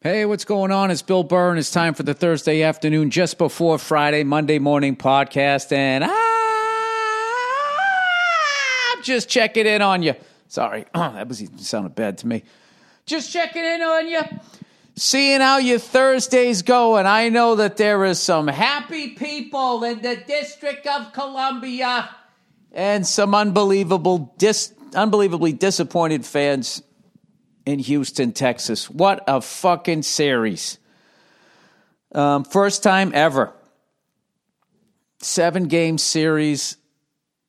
Hey, what's going on? It's Bill Burr, and it's time for the Thursday afternoon, just before Friday, Monday morning podcast. And I'm just checking in on you. Sorry, that was even sounded bad to me. Just checking in on you, seeing how your Thursday's going. I know that there is some happy people in the District of Columbia and some unbelievable, dis- unbelievably disappointed fans in Houston, Texas. What a fucking series. Um, first time ever. Seven game series.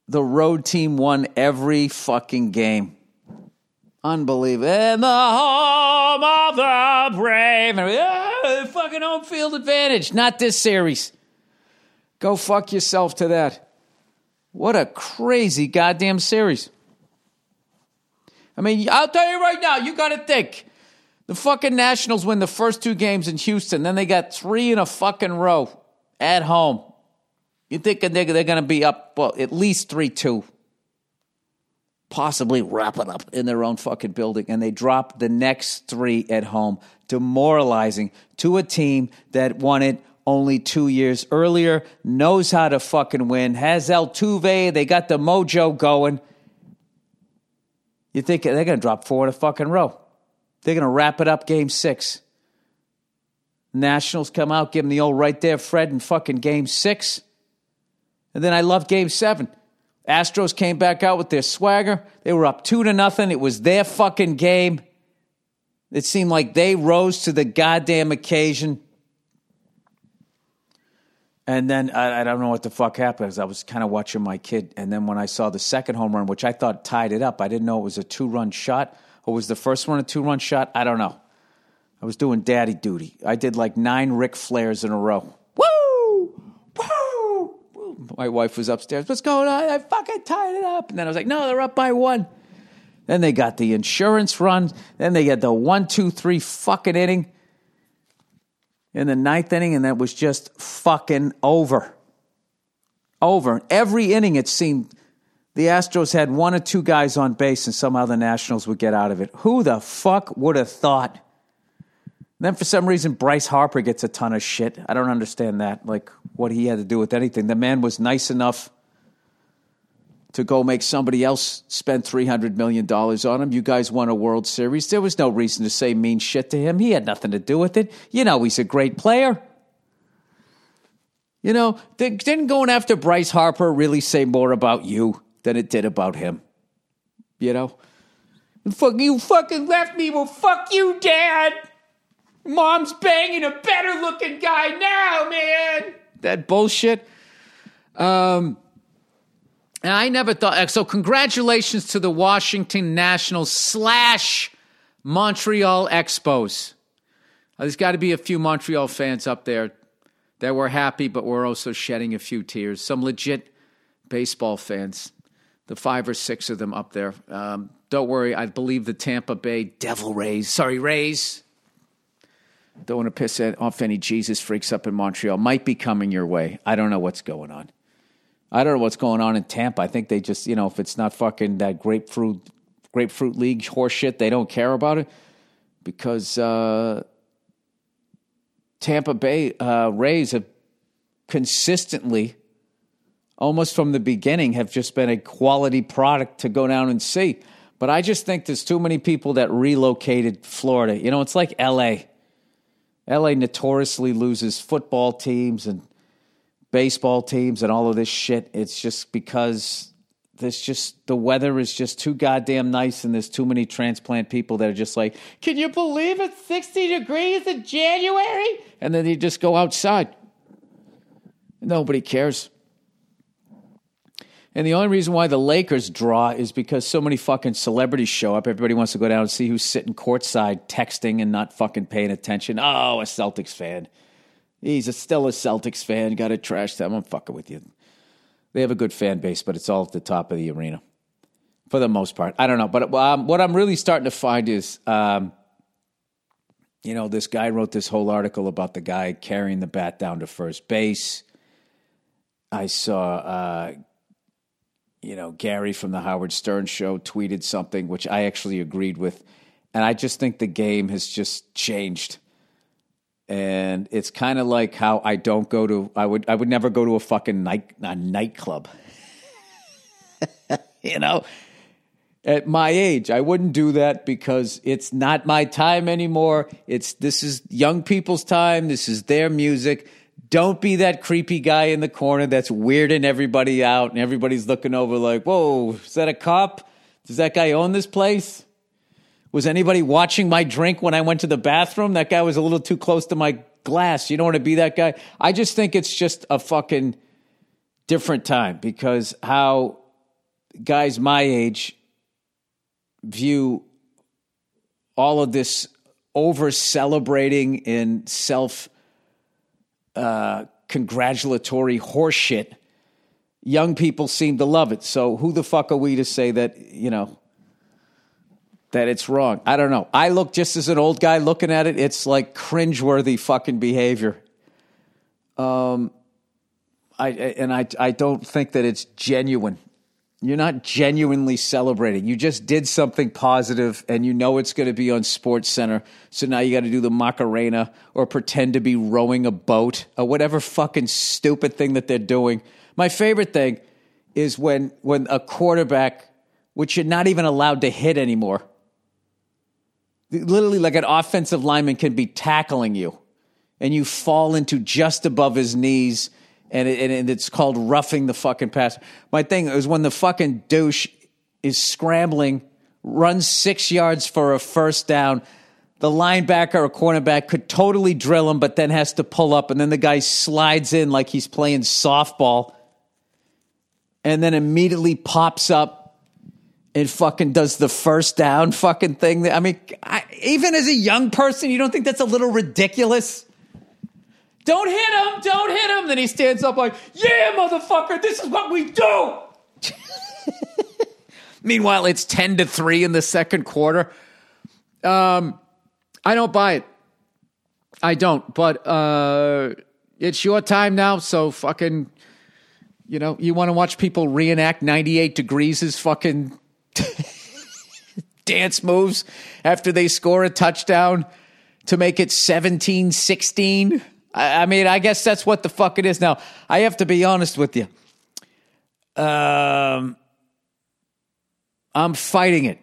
The road team won every fucking game. Unbelievable. In the home of the brave. Fucking home field advantage. Not this series. Go fuck yourself to that. What a crazy goddamn series. I mean, I'll tell you right now, you got to think. The fucking Nationals win the first two games in Houston, then they got three in a fucking row at home. You think they're, going to be up, well, at least 3 2. Possibly wrap it up in their own fucking building. And they drop the next three at home, demoralizing to a team that won it only two years earlier, knows how to fucking win, has El Altuve, they got the mojo going. You think they're going to drop four in a fucking row? They're going to wrap it up game six. Nationals come out, give them the old right there, Fred, in fucking game six. And then I love game seven. Astros came back out with their swagger. They were up two to nothing. It was their fucking game. It seemed like they rose to the goddamn occasion. And then I, I, don't know what the fuck happened I was kind of watching my kid. And then when I saw the second home run, which I thought tied it up, I didn't know it was a two run shot or was the first one a two run shot. I don't know. I was doing daddy duty. I did like nine Ric Flairs in a row. Woo! Woo! My wife was upstairs. What's going on? I fucking tied it up. And then I was like, no, they're up by one. Then they got the insurance run. Then they got the one, two, three fucking inning in the ninth inning, and that was just fucking over. Over. Every inning, it seemed the Astros had one or two guys on base, and somehow the Nationals would get out of it. Who the fuck would have thought? Then for some reason, Bryce Harper gets a ton of shit. I don't understand that. Like, what he had to do with anything. The man was nice enough to go make somebody else spend $300 million on him. You guys won a World Series. There was no reason to say mean shit to him. He had nothing to do with it. You know, he's a great player. You know, didn't going after Bryce Harper really say more about you than it did about him? You know? Fuck you fucking left me. Well, fuck you, Dad. Mom's banging a better looking guy now, man. That bullshit. Um, and I never thought so. Congratulations to the Washington Nationals slash Montreal Expos. Uh, there's got to be a few Montreal fans up there that were happy, but were also shedding a few tears. Some legit baseball fans, the five or six of them up there. Um, don't worry, I believe the Tampa Bay Devil Rays, sorry, Rays. Don't want to piss off any Jesus freaks up in Montreal. Might be coming your way. I don't know what's going on. I don't know what's going on in Tampa. I think they just, you know, if it's not fucking that grapefruit grapefruit league horseshit, they don't care about it because uh, Tampa Bay uh, Rays have consistently, almost from the beginning, have just been a quality product to go down and see. But I just think there's too many people that relocated Florida. You know, it's like L.A. L.A. notoriously loses football teams and baseball teams and all of this shit. It's just because there's just the weather is just too goddamn nice and there's too many transplant people that are just like, can you believe it's 60 degrees in January? And then you just go outside. Nobody cares. And the only reason why the Lakers draw is because so many fucking celebrities show up. Everybody wants to go down and see who's sitting courtside texting and not fucking paying attention. Oh, a Celtics fan. He's a, still a Celtics fan. Got to trash them. I'm fucking with you. They have a good fan base, but it's all at the top of the arena for the most part. I don't know. But um, what I'm really starting to find is, um, you know, this guy wrote this whole article about the guy carrying the bat down to first base. I saw, uh, you know, Gary from the Howard Stern show tweeted something which I actually agreed with. And I just think the game has just changed and it's kind of like how I don't go to I would I would never go to a fucking night a nightclub. you know, at my age, I wouldn't do that because it's not my time anymore. It's this is young people's time. This is their music. Don't be that creepy guy in the corner that's weirding everybody out and everybody's looking over like, "Whoa, is that a cop? Does that guy own this place?" Was anybody watching my drink when I went to the bathroom? That guy was a little too close to my glass. You don't want to be that guy. I just think it's just a fucking different time because how guys my age view all of this over celebrating and self uh, congratulatory horseshit. Young people seem to love it. So who the fuck are we to say that, you know, that it's wrong. I don't know. I look just as an old guy looking at it, it's like cringeworthy fucking behavior. Um, I and I I don't think that it's genuine. You're not genuinely celebrating. You just did something positive and you know it's going to be on Sports Center. So now you got to do the Macarena or pretend to be rowing a boat or whatever fucking stupid thing that they're doing. My favorite thing is when when a quarterback which you're not even allowed to hit anymore literally like an offensive lineman can be tackling you and you fall into just above his knees and, it, and it's called roughing the fucking pass. My thing is when the fucking douche is scrambling, runs six yards for a first down. The linebacker or cornerback could totally drill him, but then has to pull up, and then the guy slides in like he's playing softball, and then immediately pops up and fucking does the first down fucking thing. I mean, I, even as a young person, you don't think that's a little ridiculous? Don't hit him! Don't hit him! Then he stands up like, yeah, motherfucker, this is what we do! Meanwhile, it's 10 to 3 in the second quarter. Um, I don't buy it. I don't, but uh, it's your time now, so fucking, you know, you want to watch people reenact 98 degrees is fucking dance moves after they score a touchdown to make it 17 16. I, mean, I guess that's what the fuck it is. Now, I have to be honest with you. Um, I'm fighting it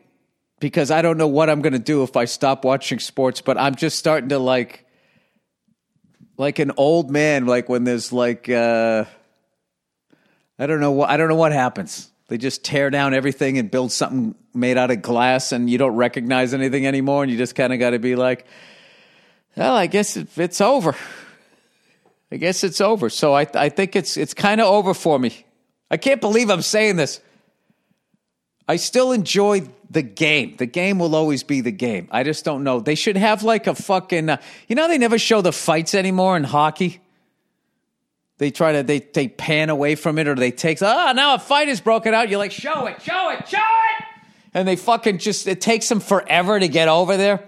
because I don't know what I'm going to do if I stop watching sports, but I'm just starting to like like an old man like when there's like uh I don't know what I don't know what happens. They just tear down everything and build something made out of glass, and you don't recognize anything anymore, and you just kind of got to be like, well, I guess it's over. I guess it's over. So I, I think it's it's kind of over for me. I can't believe I'm saying this. I still enjoy the game. The game will always be the game. I just don't know. They should have like a fucking. Uh, you know, they never show the fights anymore in hockey. They try to they they pan away from it or they take ah oh, now a fight is broken out. You're like show it, show it, show it, and they fucking just it takes them forever to get over there.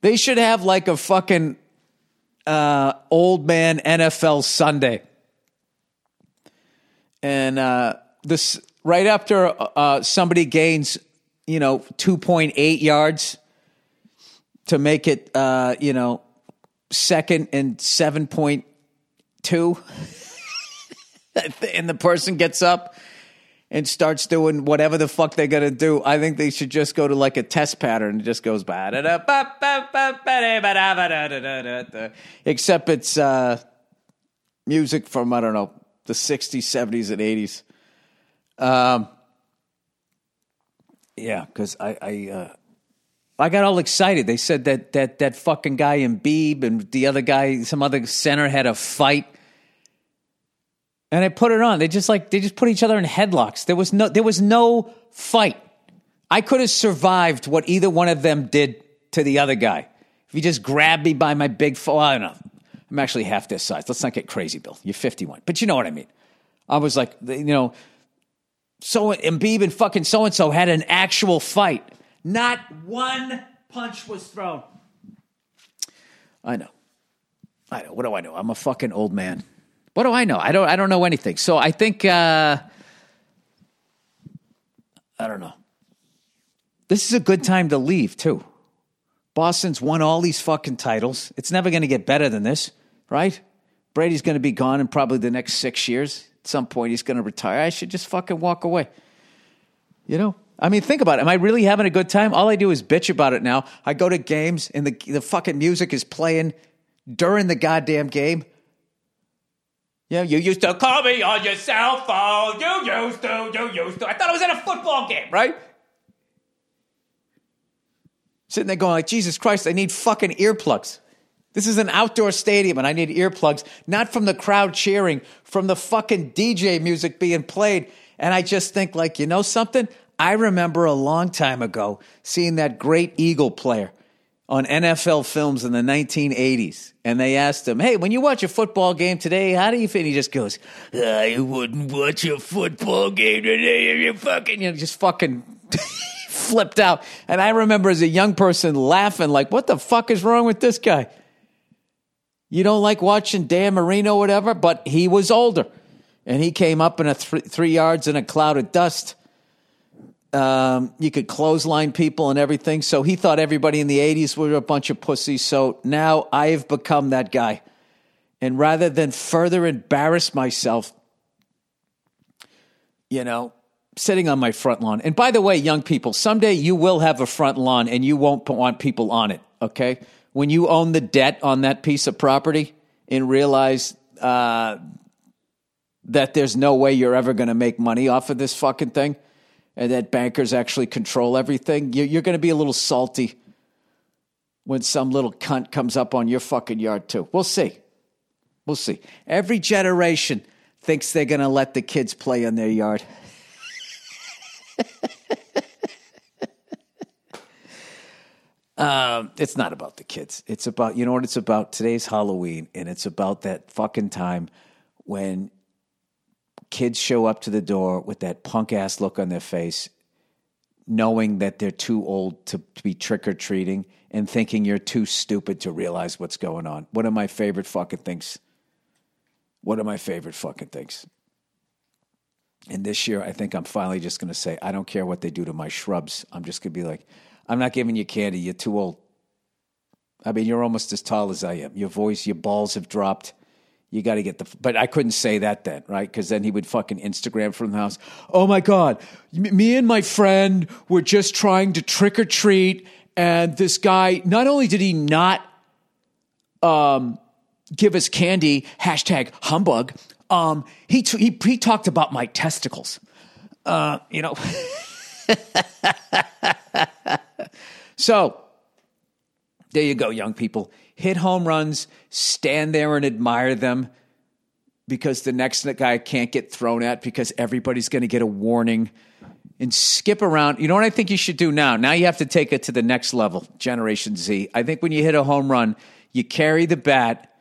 They should have like a fucking uh, old man NFL Sunday, and uh, this right after uh, somebody gains you know two point eight yards to make it uh, you know second and seven point two, and the person gets up and starts doing whatever the fuck they're gonna do, I think they should just go to like a test pattern. It just goes except it's uh, music from I don't know the '60s, '70s, and '80s. Um, yeah, because I I, uh, I got all excited. They said that that that fucking guy Embiid and the other guy, some other center, had a fight and I put it on. They just like they just put each other in headlocks. There was no there was no fight. I could have survived what either one of them did to the other guy. If you just grabbed me by my big foot, I don't know. I'm actually half this size. Let's not get crazy, Bill. You're 51, but you know what I mean. I was like, you know, so Embiid and fucking so and so had an actual fight. Not one punch was thrown. I know. I know. What do I know? I'm a fucking old man. What do I know? I don't. I don't know anything. So I think uh, I don't know. This is a good time to leave too. Boston's won all these fucking titles. It's never going to get better than this, right? Brady's going to be gone in probably the next six years. At some point, he's going to retire. I should just fucking walk away. You know? I mean, think about it. Am I really having a good time? All I do is bitch about it now. I go to games and the, the fucking music is playing during the goddamn game. Yeah, you used to call me on your cell phone. You used to, you used to. I thought I was at a football game, right? Sitting there going like, Jesus Christ, I need fucking earplugs. This is an outdoor stadium and I need earplugs, not from the crowd cheering, from the fucking DJ music being played. And I just think like, you know something? I remember a long time ago seeing that great Eagle player on NFL films in the 1980s. And they asked him, Hey, when you watch a football game today, how do you feel? And he just goes, uh, I wouldn't watch a football game today if you fucking, you know, just fucking flipped out. And I remember as a young person laughing, like, what the fuck is wrong with this guy? You don't like watching Dan Marino, whatever, but he was older. And he came up in a th- three yards in a cloud of dust. Um, you could clothesline people and everything. So he thought everybody in the 80s were a bunch of pussies. So now I have become that guy. And rather than further embarrass myself, you know, sitting on my front lawn. And by the way, young people, someday you will have a front lawn and you won't want people on it, okay? When you own the debt on that piece of property and realize uh, that there's no way you're ever going to make money off of this fucking thing and that bankers actually control everything, you're going to be a little salty when some little cunt comes up on your fucking yard, too. We'll see. We'll see. Every generation thinks they're going to let the kids play in their yard. um, it's not about the kids. It's about, you know what it's about? Today's Halloween, and it's about that fucking time when kids show up to the door with that punk ass look on their face, knowing that they're too old to, to be trick or treating and thinking you're too stupid to realize what's going on. One of my favorite fucking things. One of my favorite fucking things. And this year, I think I'm finally just going to say, I don't care what they do to my shrubs. I'm just going to be like, I'm not giving you candy. You're too old. I mean, you're almost as tall as I am. Your voice, your balls have dropped. You got to get the. But I couldn't say that then, right? Because then he would fucking Instagram from the house. Oh my God. Me and my friend were just trying to trick or treat. And this guy, not only did he not um, give us candy, hashtag humbug, um, he, t- he, he talked about my testicles. Uh, you know. so there you go, young people. Hit home runs, stand there and admire them because the next guy can't get thrown at because everybody's going to get a warning and skip around. You know what I think you should do now? Now you have to take it to the next level, Generation Z. I think when you hit a home run, you carry the bat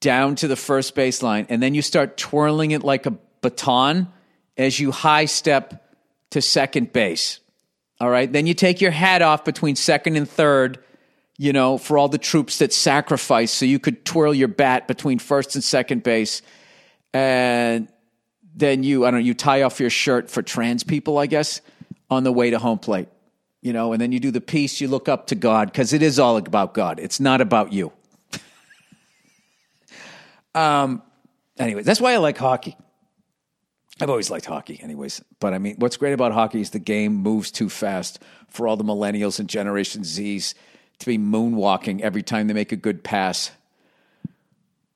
down to the first baseline, and then you start twirling it like a baton as you high step to second base. All right. Then you take your hat off between second and third, you know, for all the troops that sacrifice so you could twirl your bat between first and second base. And then you, I don't know, you tie off your shirt for trans people, I guess, on the way to home plate, you know, and then you do the peace, you look up to God because it is all about God. It's not about you. Um, anyway, that's why I like hockey. I've always liked hockey, anyways. But I mean, what's great about hockey is the game moves too fast for all the millennials and Generation Zs to be moonwalking every time they make a good pass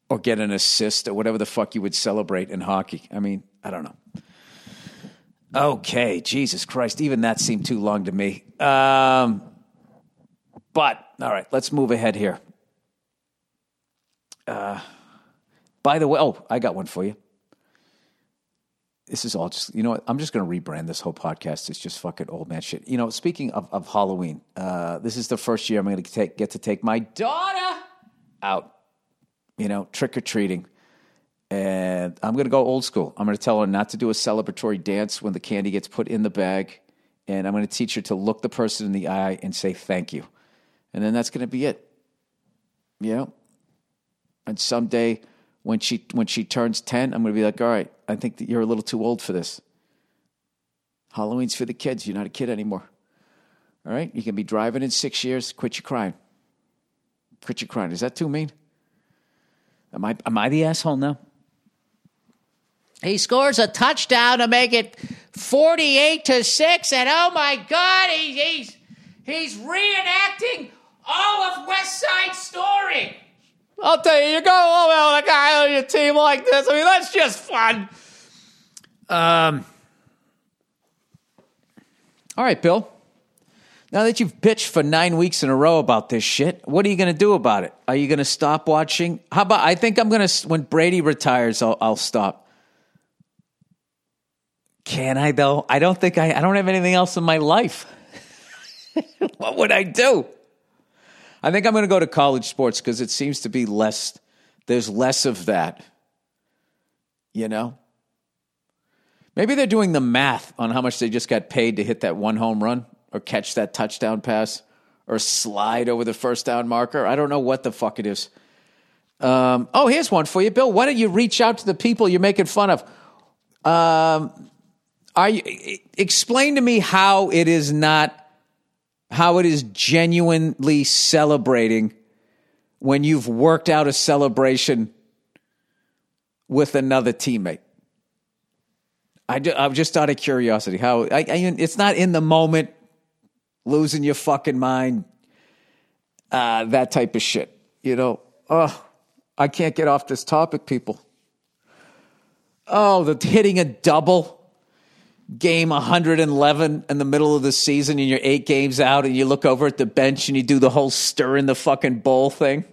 or get an assist or whatever the fuck you would celebrate in hockey. I mean, I don't know. Okay, Jesus Christ, even that seemed too long to me. Um, but all right, let's move ahead here. Uh, by the way, oh, I got one for you. This is all just, you know what? I'm just going to rebrand this whole podcast. It's just fucking old man shit. You know, speaking of, of Halloween, uh, this is the first year I'm going to take, get to take my daughter out, you know, trick or treating. And I'm going to go old school. I'm going to tell her not to do a celebratory dance when the candy gets put in the bag. And I'm going to teach her to look the person in the eye and say thank you. And then that's going to be it. You know? And someday when she when she turns 10 i'm going to be like all right i think that you're a little too old for this halloween's for the kids you're not a kid anymore All right? You can be driving in six years, quit your crying. Quit your crying. Is that too mean? Am I, am I the asshole now? He scores a touchdown to make it 48 to 6, and oh my God, he, he's, he's reenacting all of West Side Story. I'll tell you, you go over with a guy on your team like this. I mean, that's just fun. Um, all right, Bill. Now that you've bitched for nine weeks in a row about this shit, what are you going to do about it? Are you going to stop watching? How about I think I'm going to when Brady retires, I'll, I'll stop. Can I though? I don't think I. I don't have anything else in my life. what would I do? I think I'm going to go to college sports because it seems to be less. There's less of that. You know. Maybe they're doing the math on how much they just got paid to hit that one home run or catch that touchdown pass or slide over the first down marker. I don't know what the fuck it is. Um, oh, here's one for you, Bill. Why don't you reach out to the people you're making fun of? Um, are you, explain to me how it is not how it is genuinely celebrating when you've worked out a celebration with another teammate. I, I'm just out of curiosity. How I, I, it's not in the moment, losing your fucking mind, uh, that type of shit. You know, oh, I can't get off this topic, people. Oh, the hitting a double game 111 in the middle of the season and you're eight games out and you look over at the bench and you do the whole stir in the fucking bowl thing?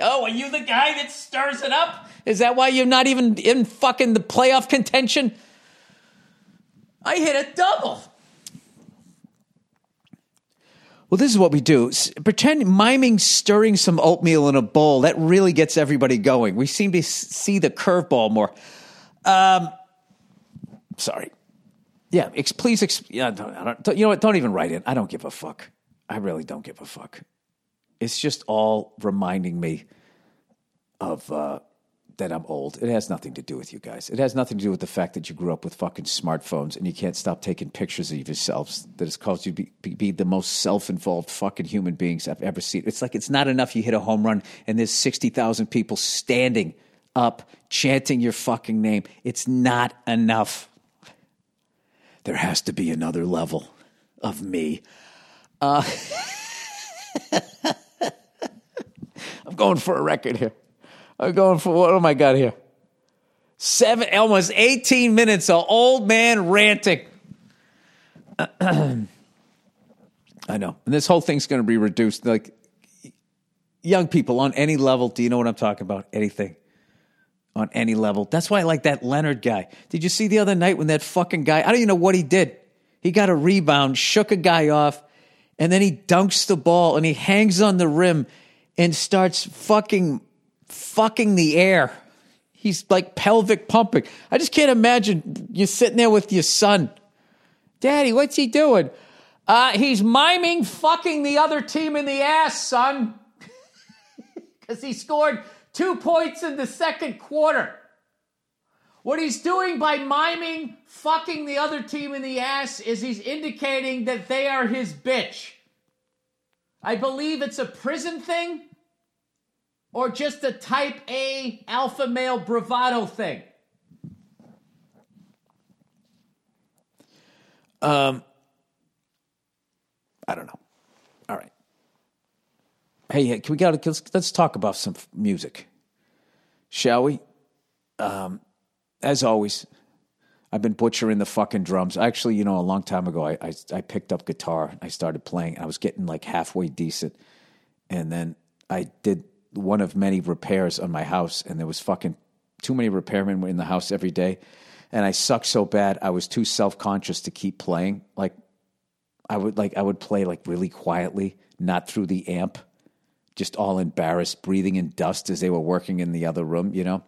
Oh, are you the guy that stirs it up? Is that why you're not even in fucking the playoff contention? I hit a double. Well, this is what we do. Pretend miming stirring some oatmeal in a bowl. That really gets everybody going. We seem to see the curveball more. Um, sorry. Yeah, ex- please. Ex- yeah, don't, don't, you know what? Don't even write it. I don't give a fuck. I really don't give a fuck. It's just all reminding me of uh, that I'm old. It has nothing to do with you guys. It has nothing to do with the fact that you grew up with fucking smartphones and you can't stop taking pictures of yourselves. That has caused you to be, be, the most self-involved fucking human beings I've ever seen. It's like it's not enough you hit a home run and there's sixty thousand people standing up chanting your fucking name. It's not enough there has to be another level of me. Uh, I'm going for a record here. I'm going for what am I got here? Seven, almost 18 minutes of old man ranting. I know. And this whole thing's going to be reduced. Like, young people on any level, do you know what I'm talking about? Anything on any level. That's why I like that Leonard guy. Did you see the other night when that fucking guy, I don't even know what he did. He got a rebound, shook a guy off, and then he dunks the ball and he hangs on the rim and starts fucking fucking the air. He's like pelvic pumping. I just can't imagine you sitting there with your son. Daddy, what's he doing? Uh, he's miming fucking the other team in the ass, son. Because he scored Two points in the second quarter. What he's doing by miming fucking the other team in the ass is he's indicating that they are his bitch. I believe it's a prison thing or just a type A alpha male bravado thing. Um, I don't know. Hey, can we go? Let's, let's talk about some music, shall we? Um, as always, I've been butchering the fucking drums. Actually, you know, a long time ago, I, I, I picked up guitar. I started playing. I was getting like halfway decent, and then I did one of many repairs on my house, and there was fucking too many repairmen in the house every day, and I sucked so bad I was too self conscious to keep playing. Like I would like I would play like really quietly, not through the amp just all embarrassed, breathing in dust as they were working in the other room, you know?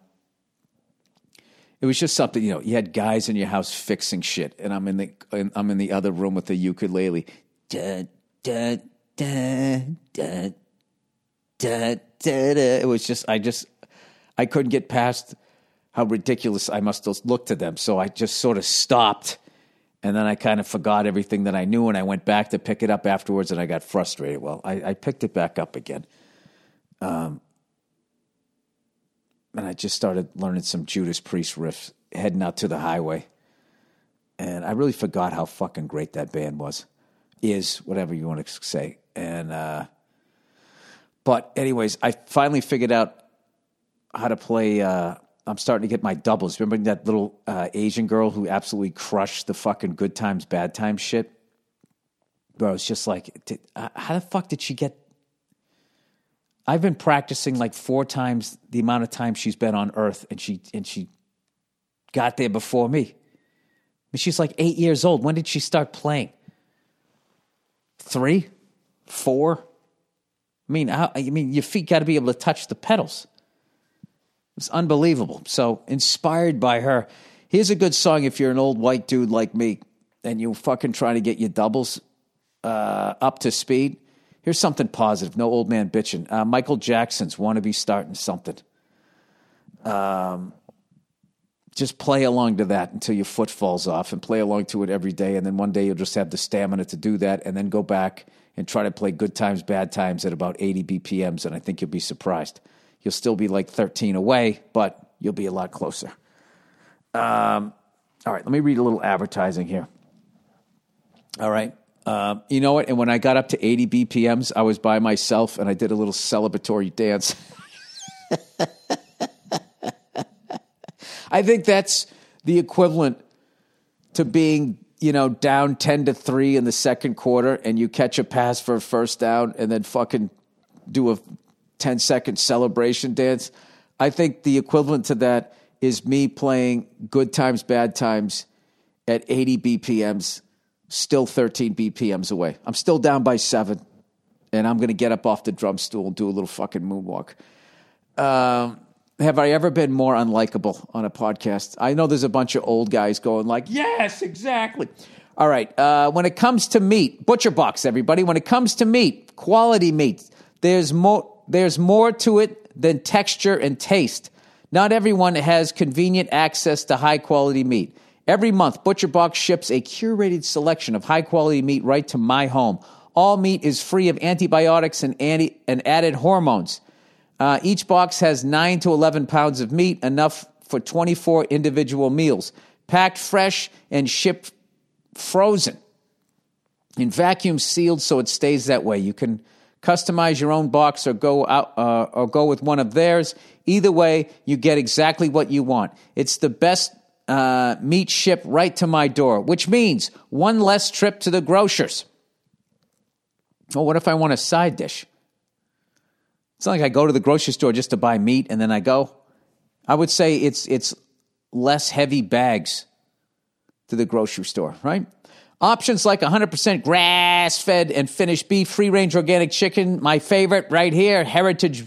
It was just something, you know, you had guys in your house fixing shit, and I'm in the I'm in the other room with the ukulele. Da, da, da, da, da, da, da. It was just I just I couldn't get past how ridiculous I must have looked to them. So I just sort of stopped And then I kind of forgot everything that I knew, and I went back to pick it up afterwards, and I got frustrated. Well, I, I picked it back up again. Um, and I just started learning some Judas Priest riffs heading out to the highway. And I really forgot how fucking great that band was, is, whatever you want to say. And, uh, but, anyways, I finally figured out how to play. Uh, I'm starting to get my doubles. Remember that little uh, Asian girl who absolutely crushed the fucking good times, bad times shit? Bro, it's just like, did, uh, how the fuck did she get? I've been practicing like four times the amount of time she's been on Earth, and she and she got there before me. But she's like eight years old. When did she start playing? Three, four. I mean, I mean, your feet got to be able to touch the pedals. It's unbelievable. So inspired by her. Here's a good song if you're an old white dude like me and you're fucking trying to get your doubles uh, up to speed. Here's something positive. No old man bitching. Uh, Michael Jackson's "Want to Be Starting Something." Um, just play along to that until your foot falls off, and play along to it every day. And then one day you'll just have the stamina to do that, and then go back and try to play good times, bad times at about 80 BPMs, and I think you'll be surprised. You'll still be like 13 away, but you'll be a lot closer. Um, all right, let me read a little advertising here. All right. Uh, you know what? And when I got up to 80 BPMs, I was by myself and I did a little celebratory dance. I think that's the equivalent to being, you know, down 10 to 3 in the second quarter and you catch a pass for a first down and then fucking do a 10 second celebration dance. I think the equivalent to that is me playing good times, bad times at 80 BPMs, still 13 BPMs away. I'm still down by seven, and I'm going to get up off the drum stool and do a little fucking moonwalk. Um, have I ever been more unlikable on a podcast? I know there's a bunch of old guys going like, "Yes, exactly." All right. Uh, when it comes to meat, ButcherBox, everybody. When it comes to meat, quality meat, there's more. There's more to it than texture and taste. Not everyone has convenient access to high quality meat. Every month, ButcherBox ships a curated selection of high quality meat right to my home. All meat is free of antibiotics and, anti- and added hormones. Uh, each box has 9 to 11 pounds of meat, enough for 24 individual meals, packed fresh and shipped frozen in vacuum sealed so it stays that way. You can customize your own box or go out uh, or go with one of theirs. Either way, you get exactly what you want. It's the best uh, meat shipped right to my door, which means one less trip to the grocers. Well, what if I want a side dish? It's not like I go to the grocery store just to buy meat and then I go. I would say it's it's less heavy bags to the grocery store, right? Options like 100% grass fed and finished beef, free range organic chicken, my favorite right here, heritage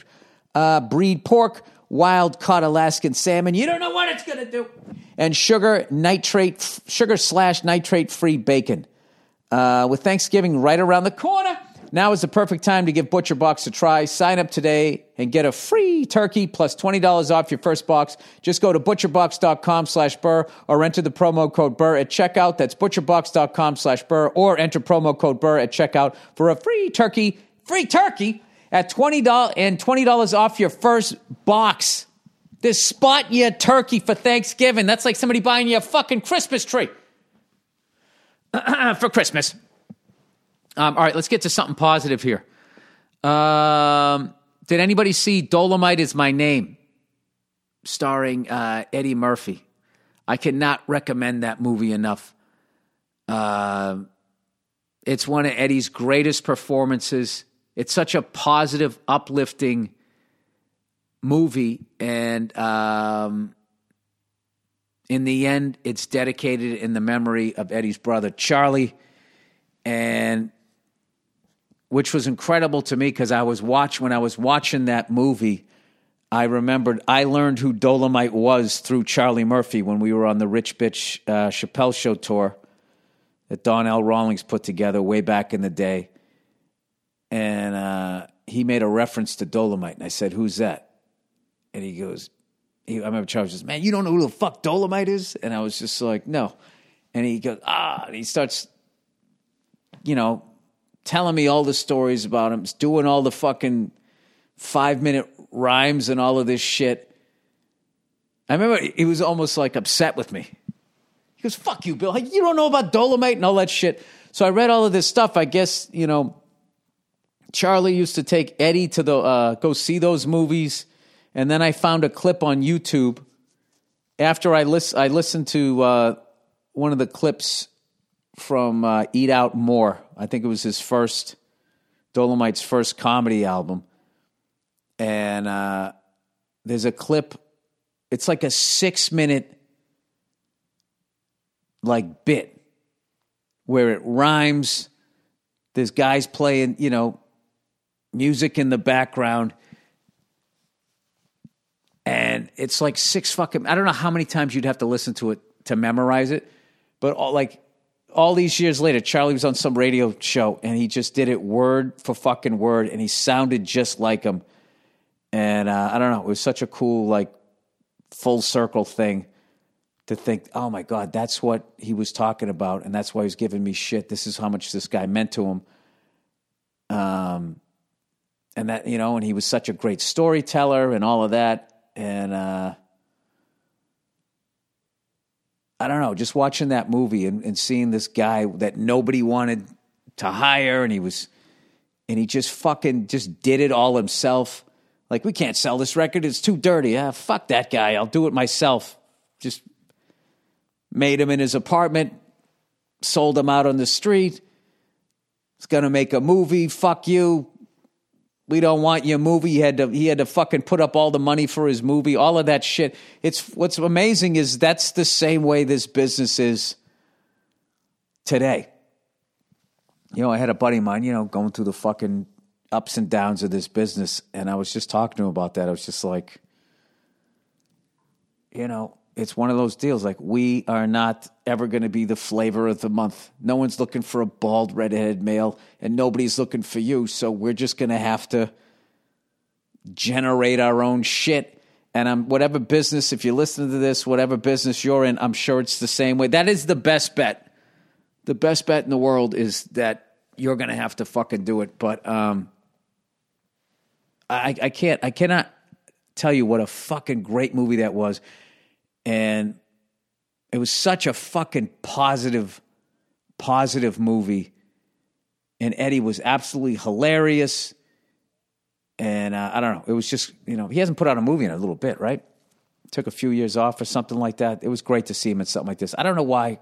uh, breed pork, wild caught Alaskan salmon. You don't know what it's going to do. And sugar, nitrate, sugar slash nitrate free bacon. Uh, with Thanksgiving right around the corner, now is the perfect time to give ButcherBox a try. Sign up today and get a free turkey plus $20 off your first box. Just go to butcherbox.com slash burr or enter the promo code burr at checkout. That's butcherbox.com slash burr or enter promo code burr at checkout for a free turkey, free turkey at $20 and $20 off your first box. This spot you turkey for Thanksgiving. That's like somebody buying you a fucking Christmas tree for Christmas. Um, all right, let's get to something positive here. Um, did anybody see Dolemite is My Name, starring uh, Eddie Murphy? I cannot recommend that movie enough. Uh, it's one of Eddie's greatest performances. It's such a positive, uplifting movie, and um, in the end, it's dedicated in the memory of Eddie's brother Charlie, and which was incredible to me because I was watch when I was watching that movie. I remembered I learned who Dolemite was through Charlie Murphy when we were on the Rich Bitch uh, Chappelle Show tour that Donnell Rawlings put together way back in the day, he made a reference to Dolemite, and I said, "Who's that?" And he goes, he, "I remember Charlie says, man, you don't know who the fuck Dolemite is?" And I was just like, "No." and he goes ah, and he starts, you know, telling me all the stories about him, doing all the fucking five minute rhymes and all of this shit. I remember he was almost like upset with me. He goes, "Fuck you, Bill! You don't know about Dolemite and all that shit." So I read all of this stuff. I guess you know, Charlie used to take Eddie to the uh, go see those movies, and then I found a clip on YouTube. After I list, I listened to uh, one of the clips from uh, Eat Out More. I think it was his first Dolemite's first comedy album, and uh, there's a clip. It's like a six minute like bit where it rhymes. There's guys playing, you know, music in the background. And it's like six fucking, I don't know how many times you'd have to listen to it to memorize it. But all, like all these years later, Charlie was on some radio show and he just did it word for fucking word and he sounded just like him. And uh, I don't know, it was such a cool, like, full circle thing to think, oh my God, that's what he was talking about, and that's why he's giving me shit. This is how much this guy meant to him. Um, and that, you know, and he was such a great storyteller and all of that. And uh, I don't know, just watching that movie and, and seeing this guy that nobody wanted to hire, and he was, and he just fucking just did it all himself. Like, we can't sell this record. It's too dirty. Ah, fuck that guy. I'll do it myself. Just made him in his apartment, sold him out on the street. He's going to make a movie. Fuck you. We don't want your movie. He had to he had to fucking put up all the money for his movie. All of that shit. It's what's amazing is that's the same way this business is today. You know, I had a buddy of mine, you know, going through the fucking ups and downs of this business, and I was just talking to him about that. I was just like, you know, it's one of those deals. Like we are not ever going to be the flavor of the month. No one's looking for a bald redheaded male, and nobody's looking for you. So we're just going to have to generate our own shit. And I'm whatever business. If you listen to this, whatever business you're in, I'm sure it's the same way. That is the best bet. The best bet in the world is that you're going to have to fucking do it. But um, I, I can't. I cannot tell you what a fucking great movie that was and it was such a fucking positive, positive movie. And Eddie was absolutely hilarious. And uh, I don't know. It was just, you know, he hasn't put out a movie in a little bit, right? Took a few years off or something like that. It was great to see him in something like this. I don't know why.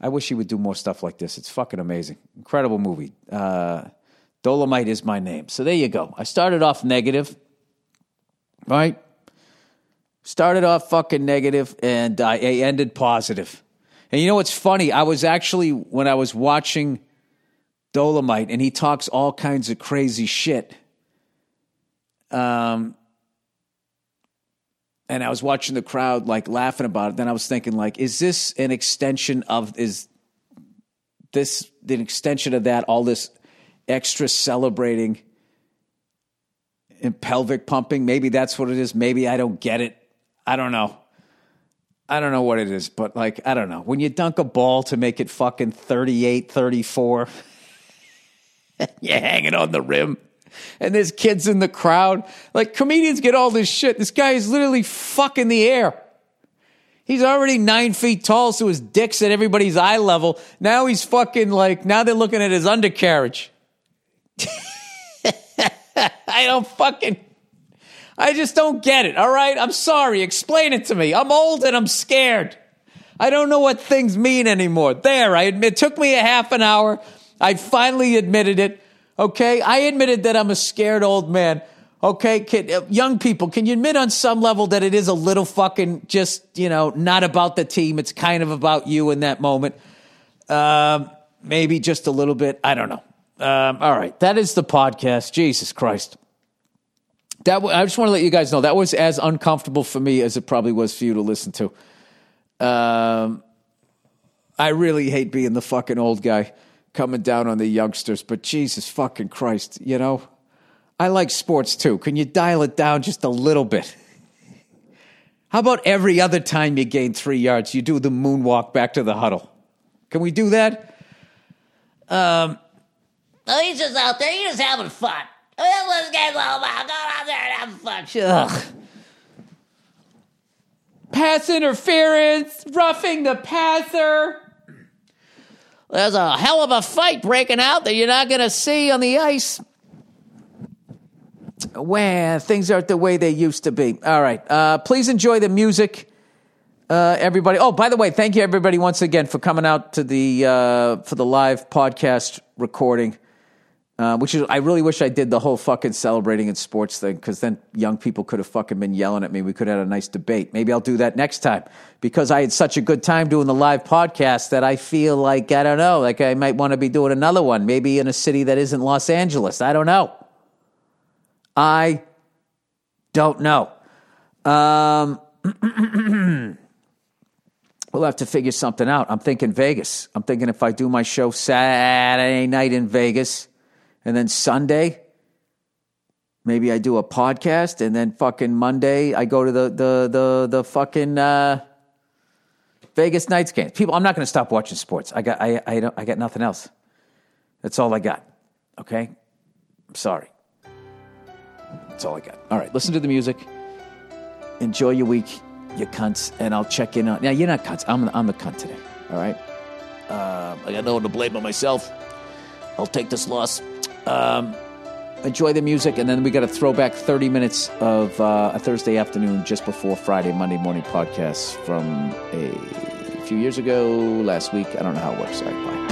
I wish he would do more stuff like this. It's fucking amazing. Incredible movie. Uh, Dolemite is my name. So there you go. I started off negative, right? Started off fucking negative and I ended positive. And you know what's funny? I was actually, when I was watching Dolemite and he talks all kinds of crazy shit. Um, and I was watching the crowd like laughing about it. Then I was thinking, like, is this an extension of, is this the extension of that, all this extra celebrating and pelvic pumping? Maybe that's what it is. Maybe I don't get it. I don't know. I don't know what it is, but like, I don't know. When you dunk a ball to make it fucking 38, 34, you're hanging on the rim, and there's kids in the crowd. Like, comedians get all this shit. This guy is literally fucking the air. He's already nine feet tall, so his dick's at everybody's eye level. Now he's fucking like, now they're looking at his undercarriage. I don't fucking. I just don't get it. All right. I'm sorry. Explain it to me. I'm old and I'm scared. I don't know what things mean anymore. There, I admit, it took me a half an hour. I finally admitted it. Okay. I admitted that I'm a scared old man. Okay. Can, uh, young people, can you admit on some level that it is a little fucking just, you know, not about the team? It's kind of about you in that moment. Um, maybe just a little bit. I don't know. Um, all right. That is the podcast. Jesus Christ that I just want to let you guys know that was as uncomfortable for me as it probably was for you to listen to. Um, I really hate being the fucking old guy coming down on the youngsters, but Jesus fucking Christ, you know, I like sports too. Can you dial it down just a little bit? How about every other time you gain three yards, you do the moonwalk back to the huddle? Can we do that? Um, No, he's just out there. He's just having fun. Going out there and having fun. ugh. Pass interference, roughing the passer. There's a hell of a fight breaking out that you're not going to see on the ice. When things aren't the way they used to be. All right. Uh, please enjoy the music, uh, everybody. Oh, by the way, thank you everybody once again for coming out to the uh, for the live podcast recording. Uh, which is, I really wish I did the whole fucking celebrating in sports thing because then young people could have fucking been yelling at me. We could have had a nice debate. Maybe I'll do that next time because I had such a good time doing the live podcast that I feel like, I don't know, like I might want to be doing another one, maybe in a city that isn't Los Angeles. I don't know. I don't know. Um, we'll have to figure something out. I'm thinking Vegas. I'm thinking if I do my show Saturday night in Vegas and then Sunday, maybe I do a podcast and then fucking Monday I go to the the the the fucking uh, Vegas Knights game. People, I'm not going to stop watching sports. I got I I don't I got nothing else. That's all I got. Okay, I'm sorry. That's all I got. All right, listen to the music. Enjoy your week, you cunts, and I'll check in on. Now you're not cunts. I'm I'm the cunt today. All right. Uh, I got no one to blame but myself. I'll take this loss. Um, enjoy the music, and then we got to throw back 30 minutes of uh, a Thursday afternoon just before Friday, Monday morning podcast from a few years ago, last week. I don't know how it works. All right, bye.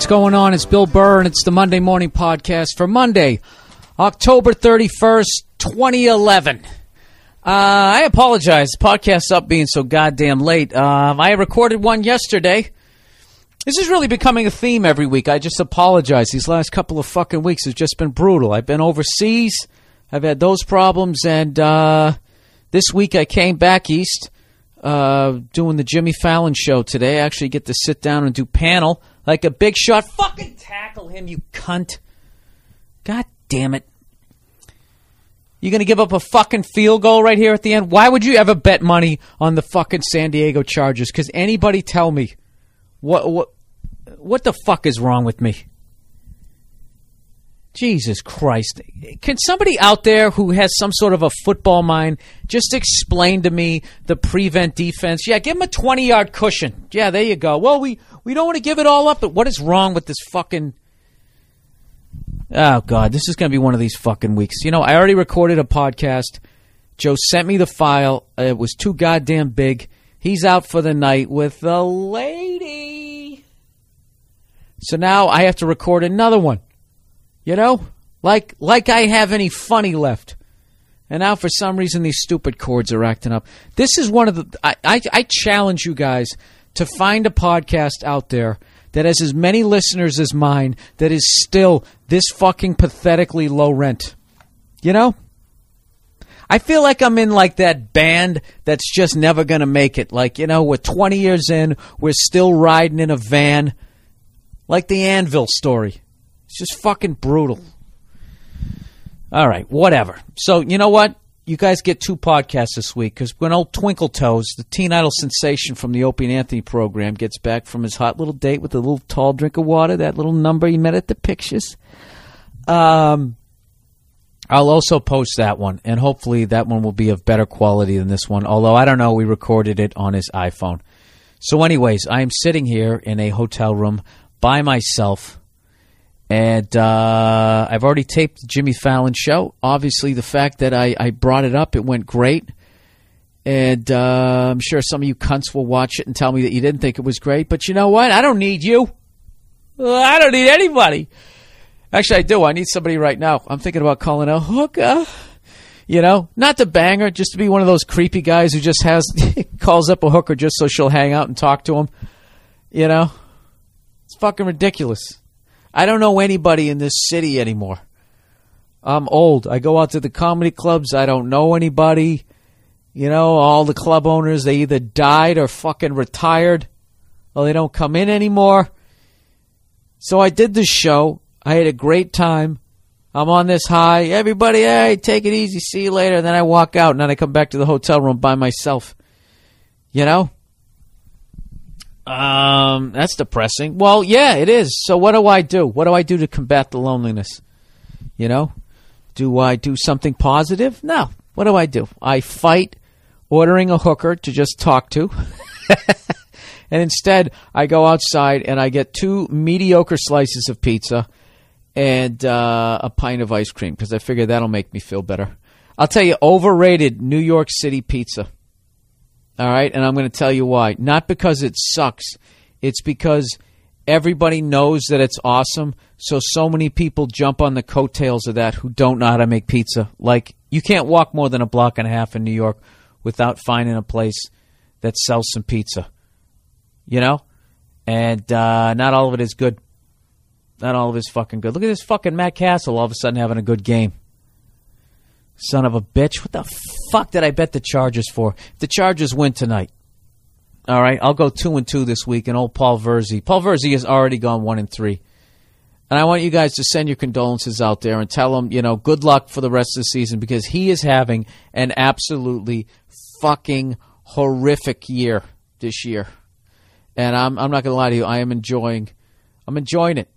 What's going on? It's Bill Burr, and it's the Monday Morning Podcast for Monday, October 31st, 2011. Uh, I apologize. Podcast's up being so goddamn late. Um, I recorded one yesterday. This is really becoming a theme every week. I just apologize. These last couple of fucking weeks have just been brutal. I've been overseas. I've had those problems, and uh, this week I came back east uh, doing the Jimmy Fallon show today. I actually get to sit down and do panel like a big shot. Fucking tackle him, you cunt. God damn it. You gonna give up a fucking field goal right here at the end? Why would you ever bet money on the fucking San Diego Chargers? Because anybody tell me what what what the fuck is wrong with me? Jesus Christ. Can somebody out there who has some sort of a football mind just explain to me the prevent defense? Yeah, give him a 20 yard cushion. Yeah, there you go. Well, we, we don't want to give it all up, but what is wrong with this fucking. Oh, God, this is going to be one of these fucking weeks. You know, I already recorded a podcast. Joe sent me the file. It was too goddamn big. He's out for the night with the lady. So now I have to record another one. You know, like like I have any funny left. And now for some reason these stupid chords are acting up. This is one of the I, I, I challenge you guys to find a podcast out there that has as many listeners as mine that is still this fucking pathetically low rent. You know? I feel like I'm in like that band that's just never going to make it. Like, you know, we're 20 years in, we're still riding in a van. Like the Anvil story. It's just fucking brutal. All right, whatever. So, you know what? You guys get two podcasts this week because when old Twinkle Toes, the teen idol sensation from the Opie and Anthony program, gets back from his hot little date with a little tall drink of water, that little number he met at the pictures, um, I'll also post that one, and hopefully that one will be of better quality than this one. Although I don't know, we recorded it on his iPhone. So, anyways, I am sitting here in a hotel room by myself. And uh, I've already taped the Jimmy Fallon show. Obviously, the fact that I, I brought it up, it went great. And uh, I'm sure some of you cunts will watch it and tell me that you didn't think it was great. But you know what? I don't need you. I don't need anybody. Actually, I do. I need somebody right now. I'm thinking about calling a hooker. You know, not to bang her, just to be one of those creepy guys who just has calls up a hooker just so she'll hang out and talk to him. You know, it's fucking ridiculous. I don't know anybody in this city anymore. I'm old. I go out to the comedy clubs. I don't know anybody. You know, all the club owners, they either died or fucking retired, or they don't come in anymore. So I did this show. I had a great time. I'm on this high. Everybody, hey, take it easy. See you later. then I walk out, and then I come back to the hotel room by myself. You know? Um, that's depressing. Well, yeah, it is. So what do I do? What do I do to combat the loneliness? You know? Do I do something positive? No. What do I do? I fight ordering a hooker to just talk to. and instead, I go outside and I get two mediocre slices of pizza and uh, a pint of ice cream because I figure that'll make me feel better. I'll tell you, overrated New York City pizza. All right, and I'm going to tell you why. Not because it sucks, it's because everybody knows that it's awesome. So, so many people jump on the coattails of that who don't know how to make pizza. Like, you can't walk more than a block and a half in New York without finding a place that sells some pizza. You know? And uh, not all of it is good. Not all of it is fucking good. Look at this fucking Matt Cassel all of a sudden having a good game. Son of a bitch. What the fuck did I bet the Chargers for? The Chargers win tonight. All right, I'll go two and two this week. And old Paul Verzi. Paul Verzi has already gone one and three. And I want you guys to send your condolences out there and tell him, you know, good luck for the rest of the season because he is having an absolutely fucking horrific year this year. And I'm I'm not going to lie to you, I am enjoying I'm enjoying it.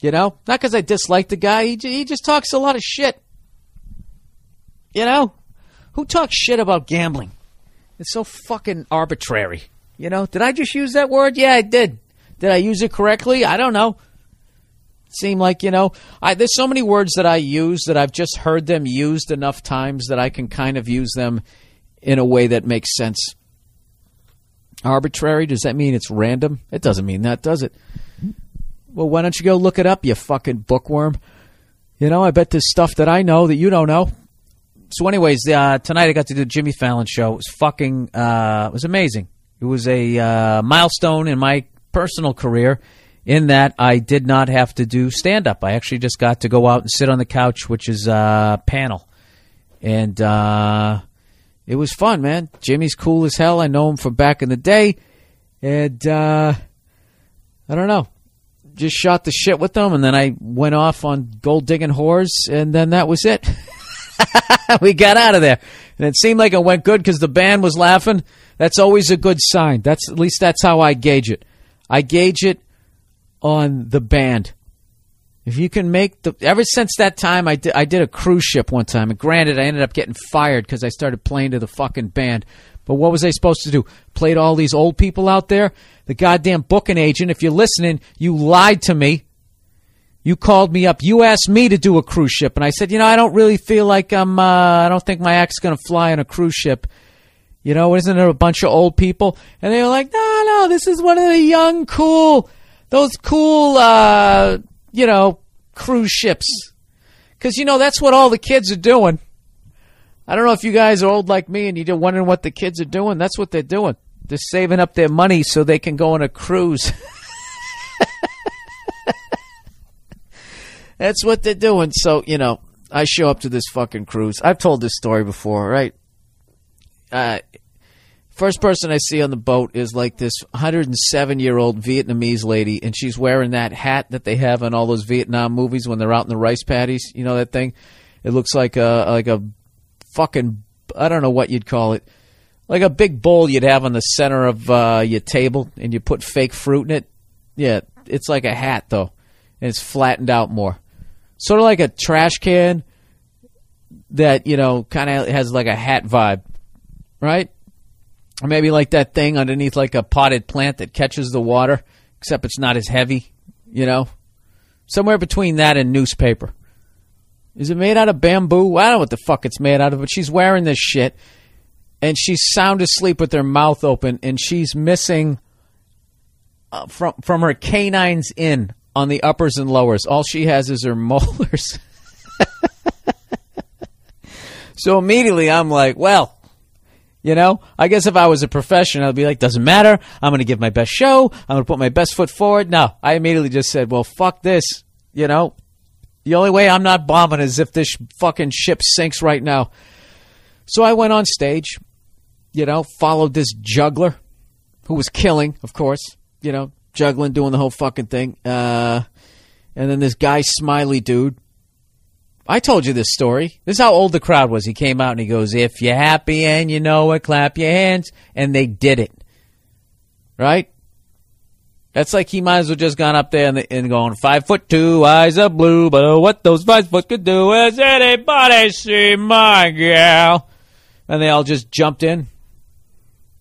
You know, not because I dislike the guy. He, he just talks a lot of shit. You know, who talks shit about gambling? It's so fucking arbitrary. You know, did I just use that word? Yeah, I did. Did I use it correctly? I don't know. Seem like you know, I, there's so many words that I use that I've just heard them used enough times that I can kind of use them in a way that makes sense. Arbitrary? Does that mean it's random? It doesn't mean that, does it? Well, why don't you go look it up, you fucking bookworm? You know, I bet there's stuff that I know that you don't know. So, anyways, uh, tonight I got to do Jimmy Fallon show. It was fucking, uh, it was amazing. It was a uh, milestone in my personal career in that I did not have to do stand up. I actually just got to go out and sit on the couch, which is uh, panel. And uh, it was fun, man. Jimmy's cool as hell. I know him from back in the day. And uh, I don't know. Just shot the shit with them, and then I went off on gold digging whores, and then that was it. we got out of there, and it seemed like it went good because the band was laughing. That's always a good sign. That's at least that's how I gauge it. I gauge it on the band. If you can make the ever since that time, I did I did a cruise ship one time, and granted, I ended up getting fired because I started playing to the fucking band. But what was I supposed to do? Play to all these old people out there? The goddamn booking agent, if you're listening, you lied to me. You called me up. You asked me to do a cruise ship, and I said, you know, I don't really feel like I'm. Uh, I don't think my act's going to fly on a cruise ship. You know, isn't it a bunch of old people? And they were like, no, no, this is one of the young, cool, those cool, uh, you know, cruise ships. Because, you know, that's what all the kids are doing. I don't know if you guys are old like me and you're wondering what the kids are doing. That's what they're doing. They're saving up their money so they can go on a cruise. That's what they're doing. So, you know, I show up to this fucking cruise. I've told this story before, right? Uh, first person I see on the boat is like this 107 year old Vietnamese lady, and she's wearing that hat that they have in all those Vietnam movies when they're out in the rice paddies. You know that thing? It looks like a like a fucking I don't know what you'd call it, like a big bowl you'd have on the center of uh, your table, and you put fake fruit in it. Yeah, it's like a hat though, and it's flattened out more, sort of like a trash can that you know kind of has like a hat vibe, right? Or maybe like that thing underneath like a potted plant that catches the water, except it's not as heavy, you know? Somewhere between that and newspaper. Is it made out of bamboo? I don't know what the fuck it's made out of, but she's wearing this shit and she's sound asleep with her mouth open and she's missing uh, from from her canines in on the uppers and lowers. All she has is her molars. so immediately I'm like, well, you know, I guess if I was a professional, I'd be like, doesn't matter. I'm going to give my best show. I'm going to put my best foot forward. No, I immediately just said, well, fuck this. You know, the only way I'm not bombing is if this fucking ship sinks right now. So I went on stage, you know, followed this juggler who was killing, of course, you know, juggling, doing the whole fucking thing. Uh, and then this guy, Smiley dude. I told you this story. This is how old the crowd was. He came out and he goes, If you're happy and you know it, clap your hands. And they did it. Right? That's like he might as well just gone up there and, and going, Five foot two, eyes are blue, but what those five foot could do is anybody see my gal? And they all just jumped in.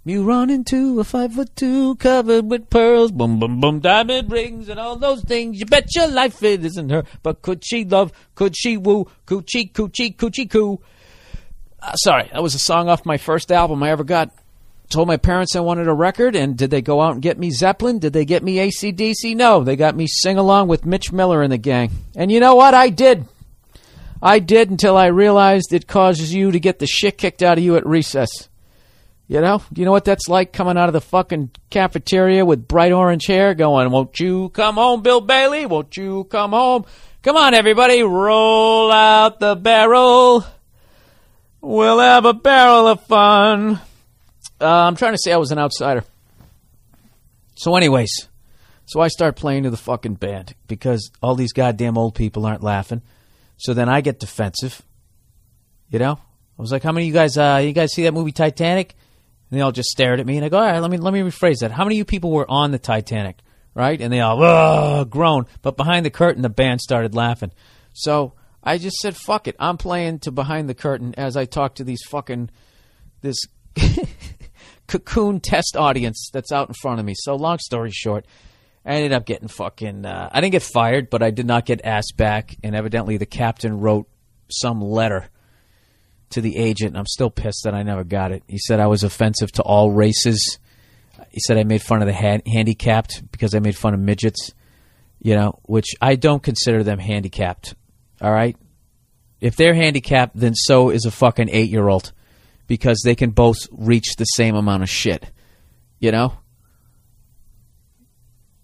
You run into a five foot two covered with pearls, boom, boom, boom, diamond rings, and all those things. You bet your life it isn't her. But could she love? Could she woo? Coochie, coochie, coochie, coo. Uh, sorry, that was a song off my first album I ever got. Told my parents I wanted a record, and did they go out and get me Zeppelin? Did they get me ACDC? No, they got me sing along with Mitch Miller and the gang. And you know what? I did. I did until I realized it causes you to get the shit kicked out of you at recess. You know, you know what that's like coming out of the fucking cafeteria with bright orange hair going, Won't you come home, Bill Bailey? Won't you come home? Come on, everybody, roll out the barrel. We'll have a barrel of fun. Uh, I'm trying to say I was an outsider. So, anyways, so I start playing to the fucking band because all these goddamn old people aren't laughing. So then I get defensive. You know, I was like, "How many of you guys? Uh, you guys see that movie Titanic?" And they all just stared at me, and I go, "All right, let me let me rephrase that. How many of you people were on the Titanic?" Right? And they all groan, but behind the curtain, the band started laughing. So I just said, "Fuck it, I'm playing to behind the curtain." As I talk to these fucking this cocoon test audience that's out in front of me. So long story short, I ended up getting fucking. Uh, I didn't get fired, but I did not get asked back, and evidently the captain wrote some letter to the agent. I'm still pissed that I never got it. He said I was offensive to all races. He said I made fun of the ha- handicapped because I made fun of midgets. You know, which I don't consider them handicapped. All right, if they're handicapped, then so is a fucking eight year old because they can both reach the same amount of shit. You know.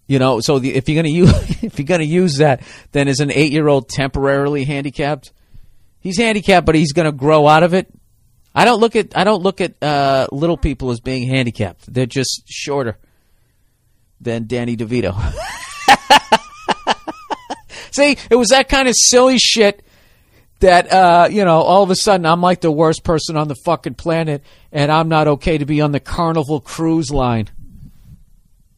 You know, so the, if you're gonna use if you're gonna use that, then is an eight year old temporarily handicapped? He's handicapped, but he's gonna grow out of it. I don't look at I don't look at uh, little people as being handicapped. They're just shorter than Danny DeVito. See, it was that kind of silly shit that uh, you know, all of a sudden I'm like the worst person on the fucking planet, and I'm not okay to be on the Carnival Cruise Line.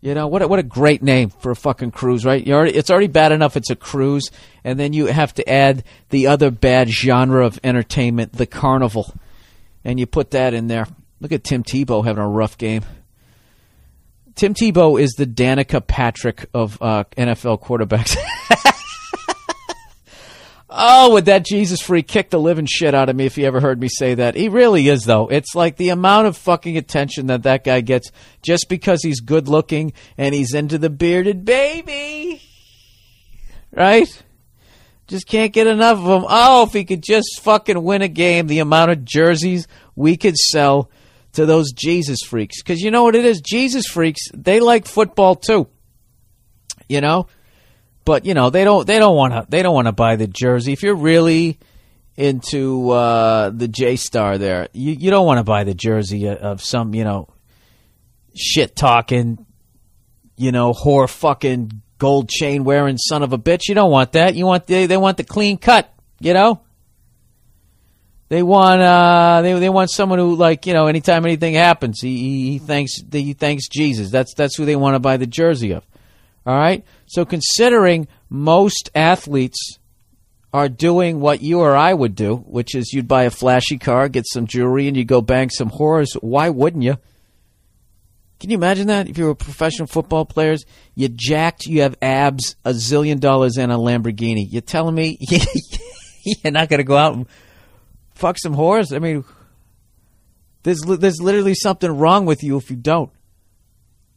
You know what? A, what a great name for a fucking cruise, right? Already, it's already bad enough it's a cruise, and then you have to add the other bad genre of entertainment, the carnival, and you put that in there. Look at Tim Tebow having a rough game. Tim Tebow is the Danica Patrick of uh, NFL quarterbacks. Oh, would that Jesus freak kick the living shit out of me if he ever heard me say that? He really is, though. It's like the amount of fucking attention that that guy gets just because he's good looking and he's into the bearded baby. Right? Just can't get enough of him. Oh, if he could just fucking win a game, the amount of jerseys we could sell to those Jesus freaks. Because you know what it is? Jesus freaks, they like football too. You know? But you know they don't they don't want to they don't want to buy the jersey. If you're really into uh, the J Star there you you don't want to buy the jersey of some you know shit talking you know whore fucking gold chain wearing son of a bitch. You don't want that. You want they they want the clean cut you know? They want uh they they want someone who like you know anytime anything happens he he, he thanks he thanks Jesus. That's that's who they want to buy the jersey of all right so, considering most athletes are doing what you or I would do, which is you'd buy a flashy car, get some jewelry, and you go bang some whores, why wouldn't you? Can you imagine that? If you were professional football players, you jacked, you have abs, a zillion dollars, and a Lamborghini. You're telling me you're not going to go out and fuck some whores? I mean, there's there's literally something wrong with you if you don't.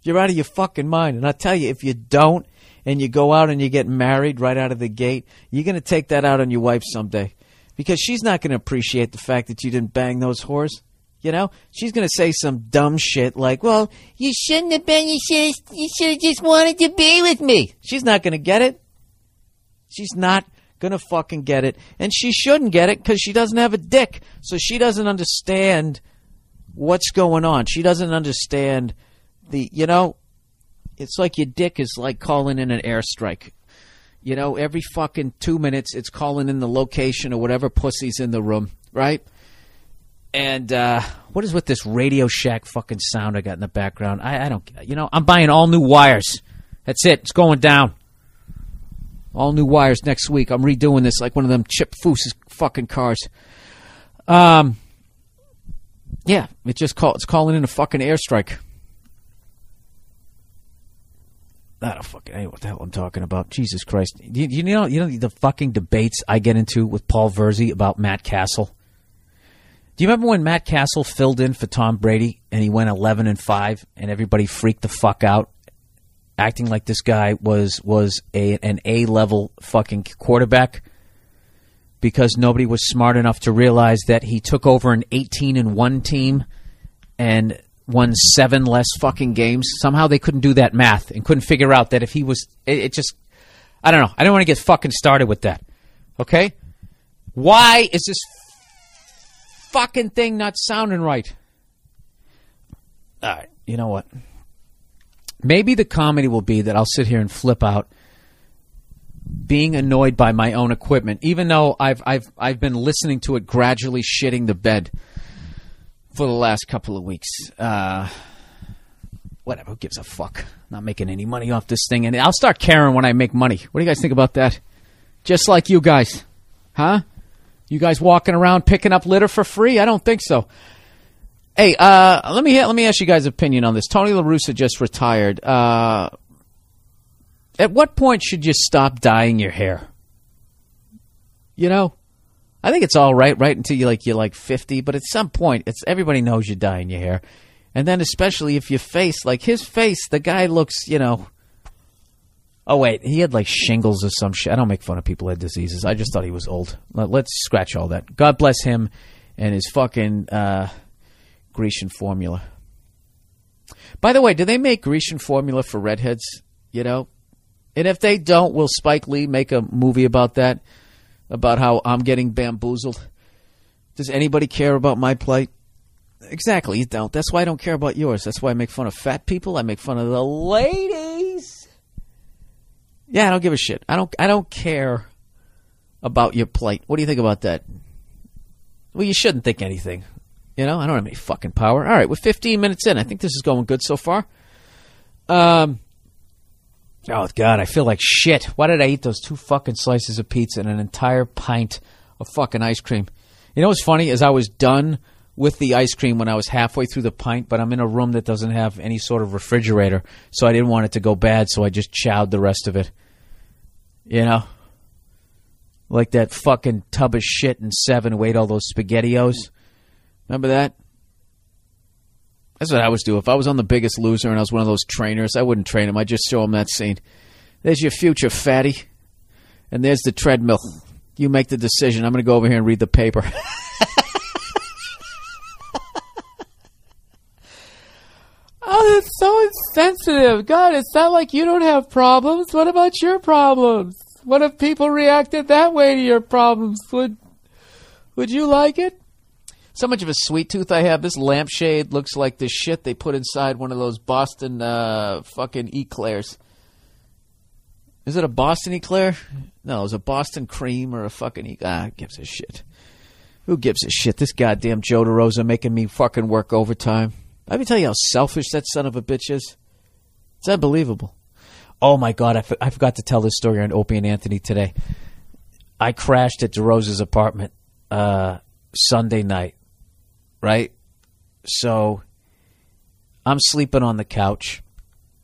You're out of your fucking mind. And I tell you, if you don't, and you go out and you get married right out of the gate, you're going to take that out on your wife someday. Because she's not going to appreciate the fact that you didn't bang those whores. You know, she's going to say some dumb shit like, "Well, you shouldn't have been. You should. You should have just wanted to be with me." She's not going to get it. She's not going to fucking get it, and she shouldn't get it because she doesn't have a dick, so she doesn't understand what's going on. She doesn't understand the. You know, it's like your dick is like calling in an airstrike. You know, every fucking two minutes, it's calling in the location or whatever pussy's in the room, right? And uh, what is with this Radio Shack fucking sound I got in the background? I, I don't, you know, I'm buying all new wires. That's it. It's going down. All new wires next week. I'm redoing this like one of them Chip Foose fucking cars. Um, yeah, it just call it's calling in a fucking airstrike. I don't fucking know what the hell I'm talking about. Jesus Christ! You, you know, you know the fucking debates I get into with Paul Verzi about Matt Cassel. Do you remember when Matt Cassel filled in for Tom Brady and he went 11 and 5 and everybody freaked the fuck out acting like this guy was was a an A-level fucking quarterback because nobody was smart enough to realize that he took over an 18 and 1 team and won 7 less fucking games. Somehow they couldn't do that math and couldn't figure out that if he was it, it just I don't know. I don't want to get fucking started with that. Okay? Why is this fucking thing not sounding right. All right, you know what? Maybe the comedy will be that I'll sit here and flip out being annoyed by my own equipment, even though I've I've I've been listening to it gradually shitting the bed for the last couple of weeks. Uh, whatever, who gives a fuck? Not making any money off this thing, and I'll start caring when I make money. What do you guys think about that? Just like you guys, huh? You guys walking around picking up litter for free? I don't think so. Hey, uh, let me let me ask you guys' opinion on this. Tony La Russa just retired. Uh, at what point should you stop dyeing your hair? You know, I think it's all right, right until you like you're like fifty. But at some point, it's everybody knows you're dyeing your hair, and then especially if your face, like his face, the guy looks, you know. Oh wait, he had like shingles or some shit. I don't make fun of people who had diseases. I just thought he was old. Let- Let's scratch all that. God bless him and his fucking uh, Grecian formula. By the way, do they make Grecian formula for redheads? You know, and if they don't, will Spike Lee make a movie about that? About how I'm getting bamboozled? Does anybody care about my plight? Exactly, you don't. That's why I don't care about yours. That's why I make fun of fat people. I make fun of the ladies. Yeah, I don't give a shit. I don't. I don't care about your plight. What do you think about that? Well, you shouldn't think anything. You know, I don't have any fucking power. All right, we're 15 minutes in. I think this is going good so far. Um. Oh God, I feel like shit. Why did I eat those two fucking slices of pizza and an entire pint of fucking ice cream? You know what's funny is I was done with the ice cream when I was halfway through the pint, but I'm in a room that doesn't have any sort of refrigerator, so I didn't want it to go bad, so I just chowed the rest of it. You know, like that fucking tub of shit in seven who ate all those spaghettios. Remember that? That's what I was do. If I was on the biggest loser and I was one of those trainers, I wouldn't train him. I'd just show him that scene. There's your future, fatty. And there's the treadmill. You make the decision. I'm going to go over here and read the paper. oh, that's so insensitive. God, it's not like you don't have problems. What about your problems? What if people reacted that way to your problems? Would would you like it? So much of a sweet tooth I have. This lampshade looks like the shit they put inside one of those Boston uh, fucking eclairs. Is it a Boston eclair? No, it was a Boston cream or a fucking e- ah. Gives a shit. Who gives a shit? This goddamn Joe DeRosa making me fucking work overtime. Let me tell you how selfish that son of a bitch is. It's unbelievable. Oh my god, I forgot to tell this story on Opie and Anthony today. I crashed at DeRosa's apartment uh, Sunday night, right? So I'm sleeping on the couch,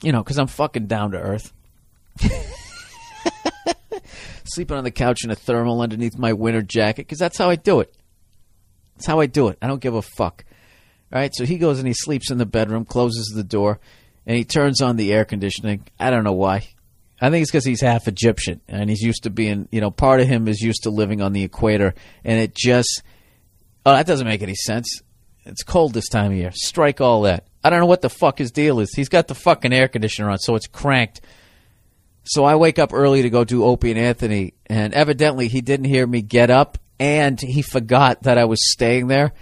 you know, because I'm fucking down to earth. sleeping on the couch in a thermal underneath my winter jacket because that's how I do it. That's how I do it. I don't give a fuck. All right, so he goes and he sleeps in the bedroom, closes the door, and he turns on the air conditioning. I don't know why. I think it's because he's half Egyptian and he's used to being, you know, part of him is used to living on the equator, and it just, oh, that doesn't make any sense. It's cold this time of year. Strike all that. I don't know what the fuck his deal is. He's got the fucking air conditioner on, so it's cranked. So I wake up early to go do Opie and Anthony, and evidently he didn't hear me get up, and he forgot that I was staying there.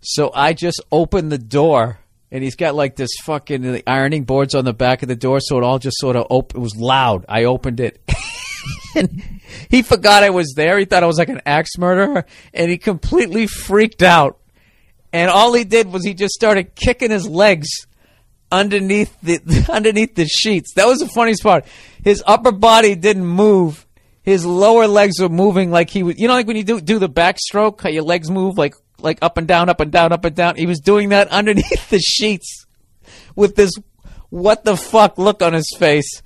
So I just opened the door, and he's got like this fucking ironing boards on the back of the door, so it all just sort of op- It was loud. I opened it. and he forgot I was there. He thought I was like an axe murderer, and he completely freaked out. And all he did was he just started kicking his legs underneath the underneath the sheets. That was the funniest part. His upper body didn't move. His lower legs were moving like he was. You know, like when you do do the backstroke, how your legs move like like up and down, up and down, up and down. He was doing that underneath the sheets with this what the fuck look on his face.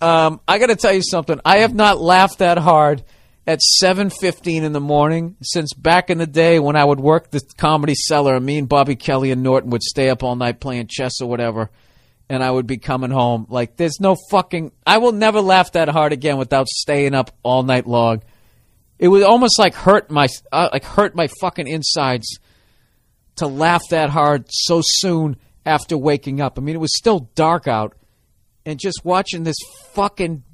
Um, I got to tell you something. I have not laughed that hard at 7:15 in the morning since back in the day when I would work the comedy cellar me and Bobby Kelly and Norton would stay up all night playing chess or whatever and I would be coming home like there's no fucking I will never laugh that hard again without staying up all night long. It would almost like hurt my uh, like hurt my fucking insides to laugh that hard so soon after waking up. I mean, it was still dark out and just watching this fucking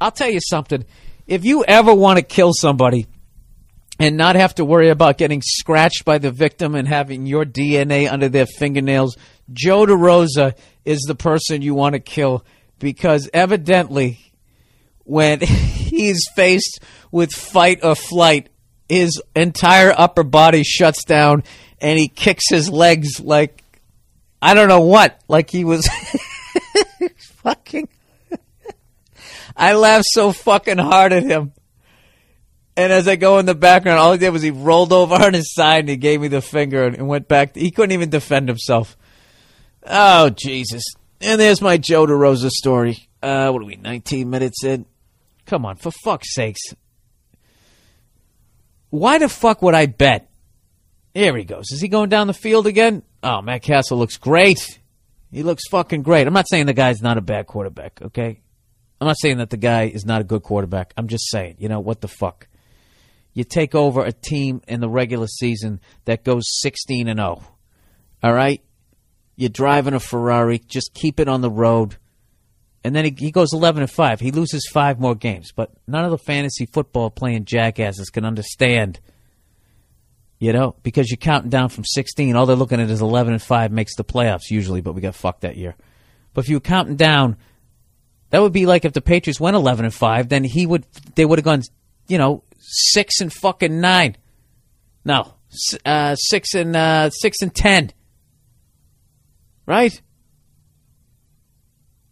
I'll tell you something. If you ever want to kill somebody and not have to worry about getting scratched by the victim and having your DNA under their fingernails, Joe DeRosa is the person you want to kill because evidently when he's faced with fight or flight, his entire upper body shuts down and he kicks his legs like I don't know what, like he was fucking I laughed so fucking hard at him. And as I go in the background, all he did was he rolled over on his side and he gave me the finger and, went back. He couldn't even defend himself. Oh, Jesus. And there's my Joe DeRosa story. Uh, what are we, 19 minutes in? Come on, for fuck's sakes. Why the fuck would I bet? Here he goes. Is he going down the field again? Oh, Matt Cassel looks great. He looks fucking great. I'm not saying the guy's not a bad quarterback, okay? I'm not saying that the guy is not a good quarterback. I'm just saying, you know, what the fuck? You take over a team in the regular season that goes 16 and 0. All right? You're driving a Ferrari, just keep it on the road. And then he, he goes 11 and 5. He loses five more games, but none of the fantasy football playing jackasses can understand you know, because you're counting down from 16. All they're looking at is 11 and 5 makes the playoffs usually, but we got fucked that year. But if you were counting down, that would be like if the Patriots went 11 and 5, then he would they would have gone, you know, 6 and fucking 9. No, uh 6 and uh 6 and 10. Right?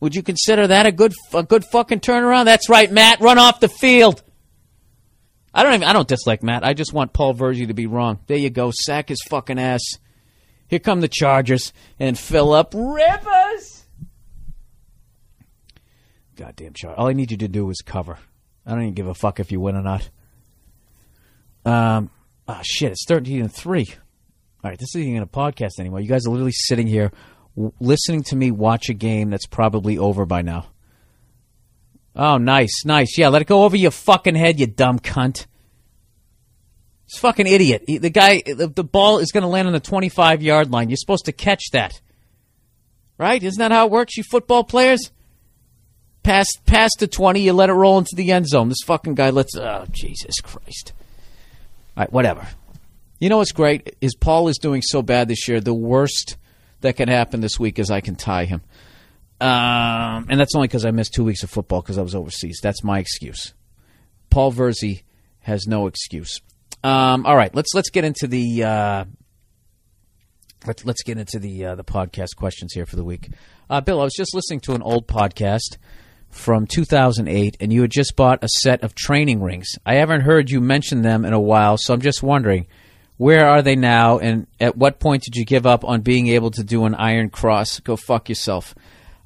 Would you consider that a good a good fucking turnaround? That's right, Matt. Run off the field. I don't even I don't dislike Matt. I just want Paul Verzi to be wrong. There you go. Sack his fucking ass. Here come the Chargers and up Rivers. Goddamn Char. All I need you to do is cover. I don't even give a fuck if you win or not. Um ah shit, it's 13 and 3. All right, this isn't even a podcast anymore. You guys are literally sitting here w- listening to me watch a game that's probably over by now. Oh, nice, nice. Yeah, let it go over your fucking head, you dumb cunt. It's fucking idiot. He- The guy, the, the ball is going to land on the 25 yard line. You're supposed to catch that. Right? Isn't that how it works, you football players? Pass, pass to 20, you let it roll into the end zone. This fucking guy lets, oh, Jesus Christ. All right, whatever. You know what's great? Is Paul is doing so bad this year. The worst that can happen this week is I can tie him. Um, and that's only because I missed two weeks of football because I was overseas. That's my excuse. Paul Verzi has no excuse. Um, all right, let's let's get into the uh, let's let's get into the uh, the podcast questions here for the week. Uh, Bill, I was just listening to an old podcast from 2008, and you had just bought a set of training rings. I haven't heard you mention them in a while, so I'm just wondering. Where are they now, and at what point did you give up on being able to do an iron cross? Go fuck yourself.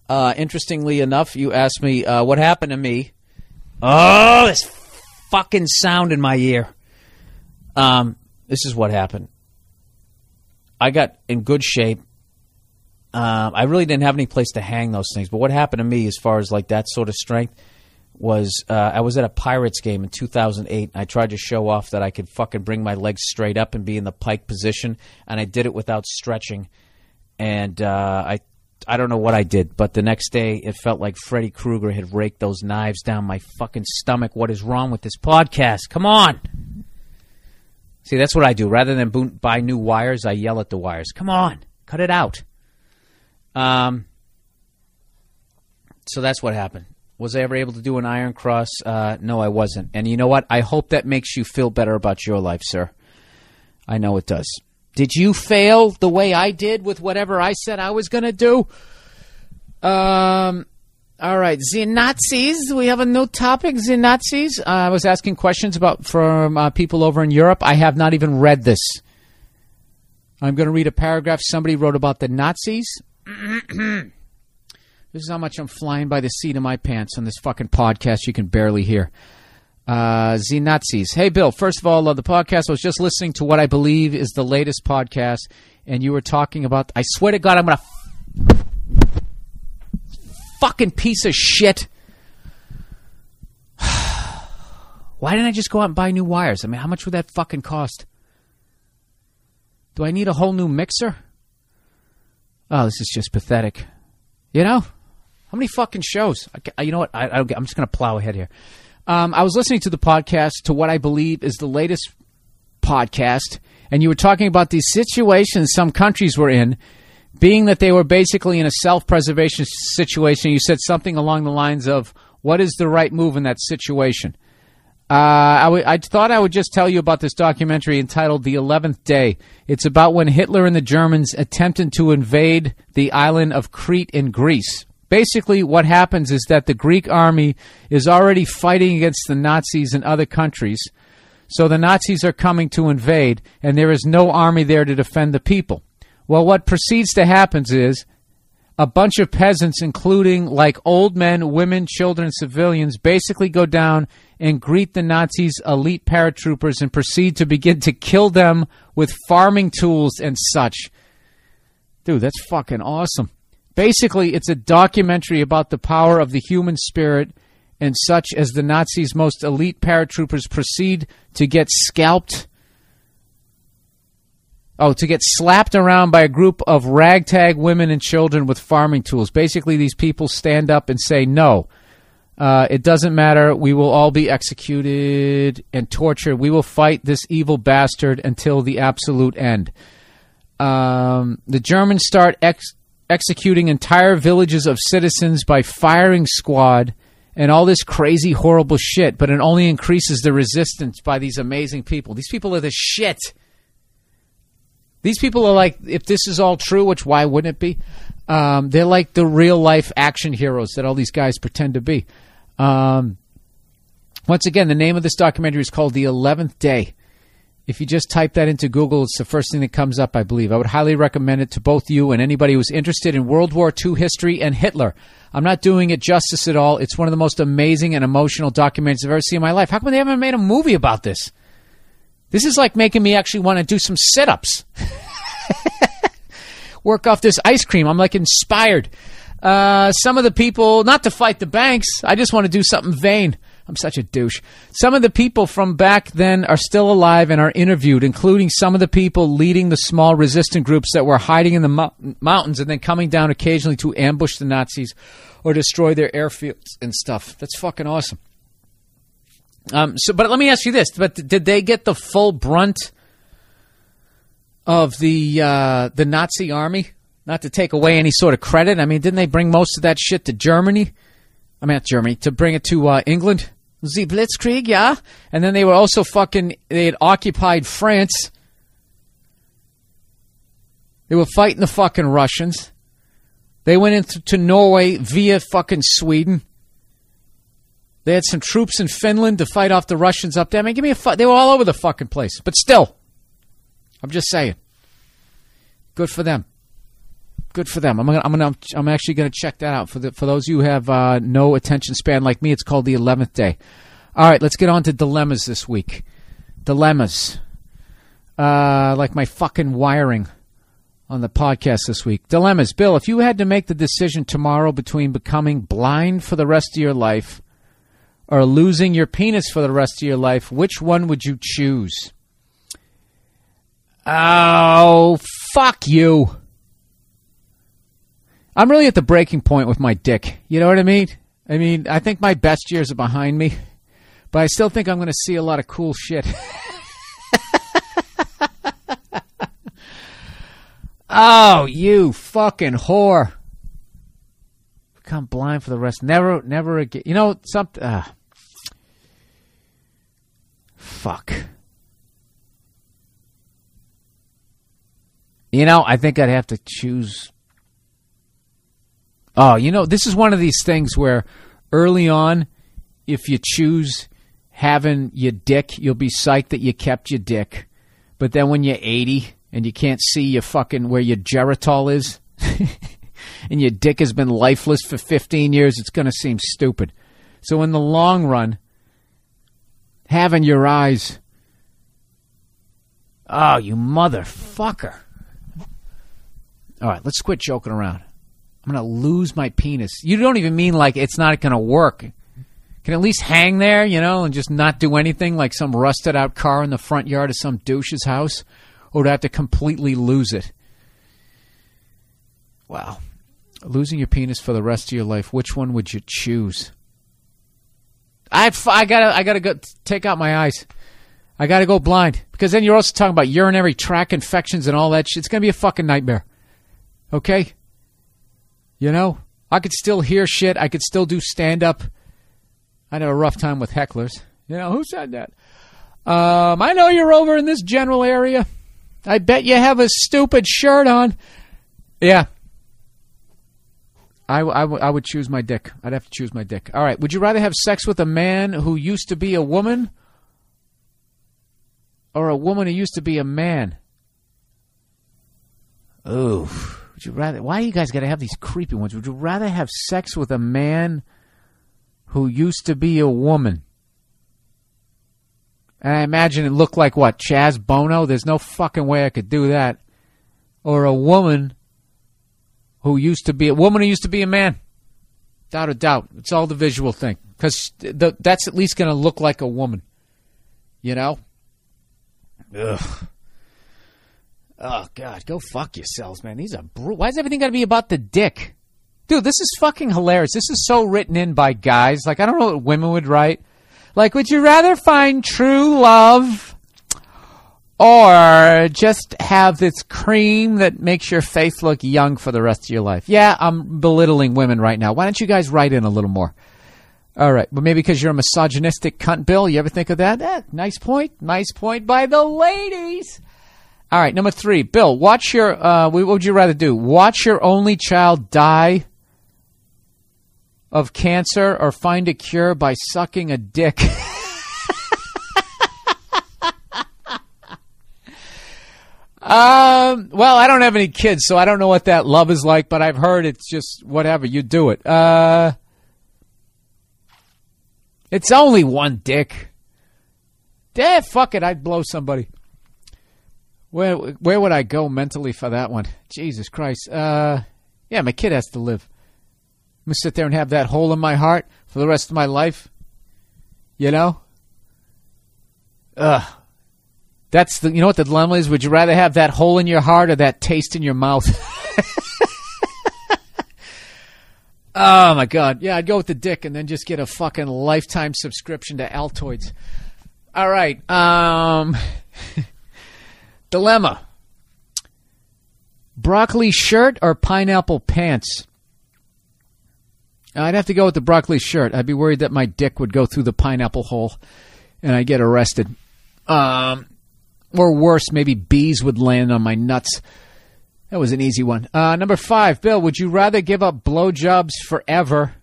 Uh, interestingly enough, you asked me uh, what happened to me. Oh, this fucking sound in my ear. Um, this is what happened. I got in good shape Um, I really didn't have any place to hang those things. But what happened to me, as far as like that sort of strength, was uh, I was at a Pirates game in 2008. And I tried to show off that I could fucking bring my legs straight up and be in the pike position, and I did it without stretching. And uh, I, I don't know what I did, but the next day it felt like Freddy Krueger had raked those knives down my fucking stomach. What is wrong with this podcast? Come on. See, that's what I do. Rather than buy new wires, I yell at the wires. Come on, cut it out. Um, so that's what happened. Was I ever able to do an Iron Cross? Uh, no, I wasn't. And you know what? I hope that makes you feel better about your life, sir. I know it does. Did you fail the way I did with whatever I said I was going to do? Um, all right, the Nazis. We have a new topic. The Nazis. Uh, I was asking questions about from uh, people over in Europe. I have not even read this. I'm going to read a paragraph somebody wrote about the Nazis. This is how much I'm flying by the seat of my pants on this fucking podcast. You can barely hear. Uh, the Nazis. Hey, Bill. First of all, love the podcast. I was just listening to what I believe is the latest podcast, and you were talking about. I swear to God, I'm gonna fucking piece of shit. Why didn't I just go out and buy new wires? I mean, how much would that fucking cost? Do I need a whole new mixer? Oh, this is just pathetic. You know, how many fucking shows? I, you know what? I, I I'm just going to plow ahead here. Um, I was listening to the podcast to what I believe is the latest podcast, and you were talking about these situations some countries were in, being that they were basically in a self preservation situation. You said something along the lines of, What is the right move in that situation? Uh, I, w- I thought I would just tell you about this documentary entitled The Eleventh Day. It's about when Hitler and the Germans attempted to invade the island of Crete in Greece. Basically, what happens is that the Greek army is already fighting against the Nazis in other countries. So the Nazis are coming to invade, and there is no army there to defend the people. Well, what proceeds to happen is a bunch of peasants, including like old men, women, children, civilians, basically go down and greet the Nazis' elite paratroopers and proceed to begin to kill them with farming tools and such. Dude, that's fucking awesome. Basically, it's a documentary about the power of the human spirit and such as the Nazis' most elite paratroopers proceed to get scalped Oh, to get slapped around by a group of ragtag women and children with farming tools. Basically, these people stand up and say, no, uh, it doesn't matter. We will all be executed and tortured. We will fight this evil bastard until the absolute end. Um, the Germans start ex- executing entire villages of citizens by firing squad and all this crazy, horrible shit, but it only increases the resistance by these amazing people. These people are the shit. These people are like, if this is all true, which why wouldn't it be? Um, they're like the real life action heroes that all these guys pretend to be. Um, once again, the name of this documentary is called The Eleventh Day. If you just type that into Google, it's the first thing that comes up, I believe. I would highly recommend it to both you and anybody who's interested in World War II history and Hitler. I'm not doing it justice at all. It's one of the most amazing and emotional documentaries I've ever seen in my life. How come they haven't made a movie about this? This is like making me actually want to do some sit ups. Work off this ice cream. I'm like inspired. Uh, some of the people, not to fight the banks, I just want to do something vain. I'm such a douche. Some of the people from back then are still alive and are interviewed, including some of the people leading the small resistant groups that were hiding in the mou- mountains and then coming down occasionally to ambush the Nazis or destroy their airfields and stuff. That's fucking awesome. Um, so, but let me ask you this: But did they get the full brunt of the uh, the Nazi army? Not to take away any sort of credit. I mean, didn't they bring most of that shit to Germany? I mean, not Germany to bring it to uh, England. The Blitzkrieg, yeah. And then they were also fucking. They had occupied France. They were fighting the fucking Russians. They went into to Norway via fucking Sweden. They had some troops in Finland to fight off the Russians up there. I mean, give me a fu- They were all over the fucking place. But still, I'm just saying. Good for them. Good for them. I'm gonna, I'm gonna, I'm actually gonna check that out for the for those who have uh, no attention span like me. It's called the eleventh day. All right, let's get on to dilemmas this week. Dilemmas, uh, like my fucking wiring. on the podcast this week. Dilemmas. Bill, if you had to make the decision tomorrow between becoming blind for the rest of your life or losing your penis for the rest of your life, which one would you choose? Oh, fuck you. I'm really at the breaking point with my dick. You know what I mean? I mean, I think my best years are behind me, but I still think I'm going to see a lot of cool shit. oh, you fucking whore. Become blind for the rest. Never, never again. You know, something. Uh, fuck. You know, I think I'd have to choose. Oh, you know, this is one of these things where early on, if you choose having your dick, you'll be psyched that you kept your dick. But then when you're 80 and you can't see your fucking where your geritol is, and your dick has been lifeless for 15 years, it's going to seem stupid. So in the long run, having your eyes. Oh, you motherfucker. All right, let's quit joking around. I'm going to lose my penis. You don't even mean like it's not going to work. Can at least hang there, you know, and just not do anything like some rusted out car in the front yard of some douche's house? Or to have to completely lose it? Wow. Losing your penis for the rest of your life, which one would you choose? I, I gotta I gotta go take out my eyes. I gotta go blind because then you're also talking about urinary tract infections and all that shit. It's gonna be a fucking nightmare. Okay. You know, I could still hear shit. I could still do stand up. I had a rough time with hecklers. You know who said that? Um, I know you're over in this general area. I bet you have a stupid shirt on. Yeah. I, I, w- I would choose my dick. I'd have to choose my dick. All right. Would you rather have sex with a man who used to be a woman or a woman who used to be a man? Ooh. Would you rather? Why you guys got to have these creepy ones? Would you rather have sex with a man who used to be a woman? And I imagine it looked like what? Chaz Bono? There's no fucking way I could do that. Or a woman who used to be a woman who used to be a man. Without a doubt. It's all the visual thing. Because that's at least going to look like a woman. You know? Ugh. Oh, God. Go fuck yourselves, man. These are brutal. Why is everything got to be about the dick? Dude, this is fucking hilarious. This is so written in by guys. Like, I don't know what women would write. Like, would you rather find true love or just have this cream that makes your face look young for the rest of your life? Yeah, I'm belittling women right now. Why don't you guys write in a little more? All right, but maybe because you're a misogynistic cunt, Bill. You ever think of that? Eh, nice point. Nice point by the ladies. All right, number three, Bill. Watch your. Uh, what would you rather do? Watch your only child die of cancer, or find a cure by sucking a dick. Um, well, I don't have any kids, so I don't know what that love is like, but I've heard it's just whatever. You do it. Uh, it's only one dick. Yeah, fuck it. I'd blow somebody. Where where would I go mentally for that one? Jesus Christ. Uh, yeah, my kid has to live. I'm gonna sit there and have that hole in my heart for the rest of my life. You know? Ugh. That's the you know what the dilemma is? Would you rather have that hole in your heart or that taste in your mouth? oh my god. Yeah, I'd go with the dick and then just get a fucking lifetime subscription to Altoids. All right. Um dilemma. Broccoli shirt or pineapple pants? I'd have to go with the broccoli shirt. I'd be worried that my dick would go through the pineapple hole and I'd get arrested. Um, or worse, maybe bees would land on my nuts. That was an easy one. Uh, number five, Bill, would you rather give up blowjobs forever,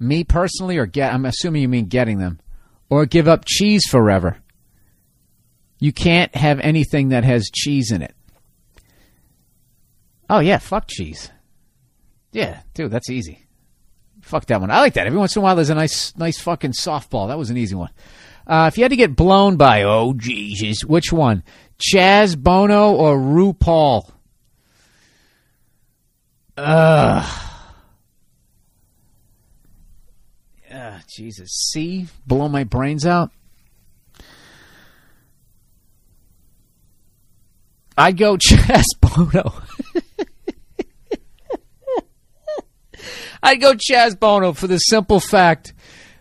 me personally, or get? I'm assuming you mean getting them, or give up cheese forever. You can't have anything that has cheese in it. Oh yeah, fuck cheese. Yeah, dude, that's easy. Fuck that one. I like that. Every once in a while, there's a nice, nice fucking softball. That was an easy one. Uh, if you had to get blown by, oh Jesus, which one? Chaz Bono or RuPaul? Ugh. Ah, Jesus. See? Blow my brains out. I'd go Chaz Bono. I'd go Chaz Bono for the simple fact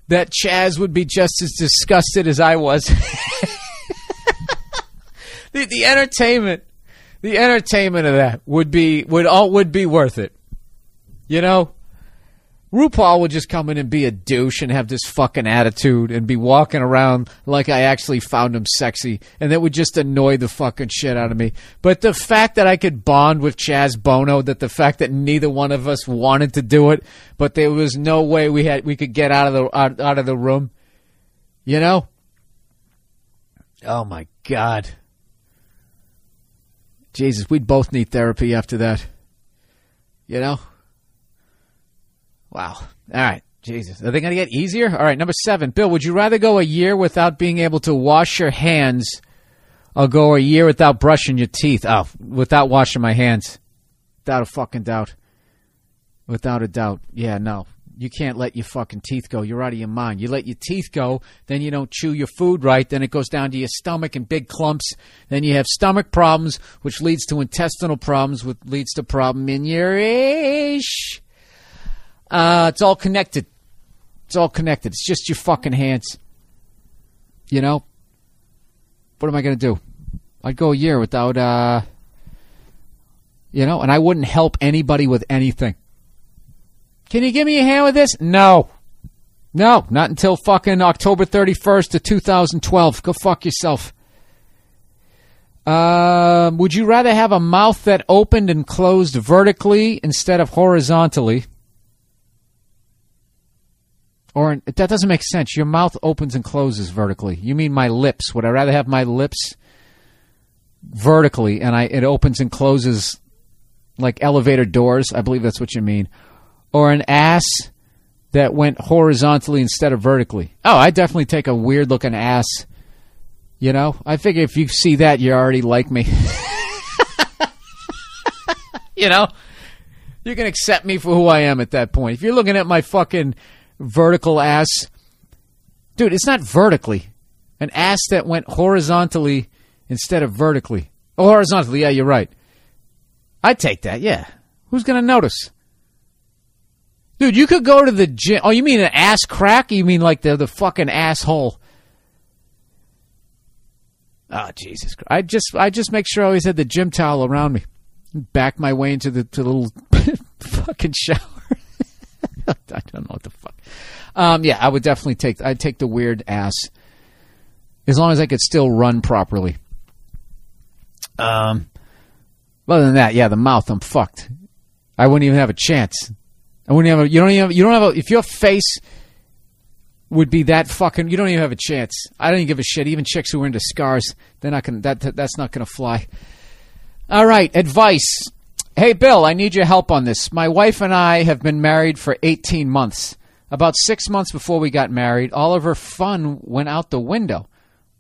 that Chaz would be just as disgusted as I was. the, the entertainment, the entertainment of that would be would all would be worth it. You know, RuPaul would just come in and be a douche and have this fucking attitude and be walking around like I actually found him sexy, and that would just annoy the fucking shit out of me. But the fact that I could bond with Chaz Bono, that the fact that neither one of us wanted to do it, but there was no way we had we could get out of the out, out of the room, you know. Oh my god. Jesus, we'd both need therapy after that. You know? Wow. All right. Jesus. Are they going to get easier? All right. Number seven. Bill, would you rather go a year without being able to wash your hands or go a year without brushing your teeth? Oh, without washing my hands. Without a fucking doubt. Without a doubt. Yeah, no. You can't let your fucking teeth go. You're out of your mind. You let your teeth go, then you don't chew your food right, then it goes down to your stomach in big clumps. Then you have stomach problems, which leads to intestinal problems, which leads to problem in your ish. Uh, it's all connected. It's all connected. It's just your fucking hands. You know? What am I going to do? I'd go a year without, uh, you know, and I wouldn't help anybody with anything. Can you give me a hand with this? No. No, not until fucking October 31st of 2012. Go fuck yourself. Um, would you rather have a mouth that opened and closed vertically instead of horizontally? Or that doesn't make sense. Your mouth opens and closes vertically. You mean my lips? Would I rather have my lips vertically and I it opens and closes like elevator doors? I believe that's what you mean. Or an ass that went horizontally instead of vertically. Oh, I definitely take a weird looking ass. You know, I figure if you see that, you already like me. you know, you can accept me for who I am at that point. If you're looking at my fucking vertical ass, dude, it's not vertically. An ass that went horizontally instead of vertically. Oh, horizontally, yeah, you're right. I'd take that, yeah. Who's going to notice? Dude, you could go to the gym. Oh, you mean an ass crack? You mean like the, the fucking asshole? Oh, Jesus Christ. I just I just make sure I always had the gym towel around me. Back my way into the the little fucking shower. I don't know what the fuck. Um, yeah, I would definitely take I'd take the weird ass. As long as I could still run properly. Um other than that, yeah, the mouth, I'm fucked. I wouldn't even have a chance. I wouldn't have a, you don't even have, you don't have a, if your face would be that fucking you don't even have a chance. I don't even give a shit. Even chicks who are into scars, they're not gonna that that's not gonna fly. All right, advice. Hey Bill, I need your help on this. My wife and I have been married for 18 months. About 6 months before we got married, all of her fun went out the window.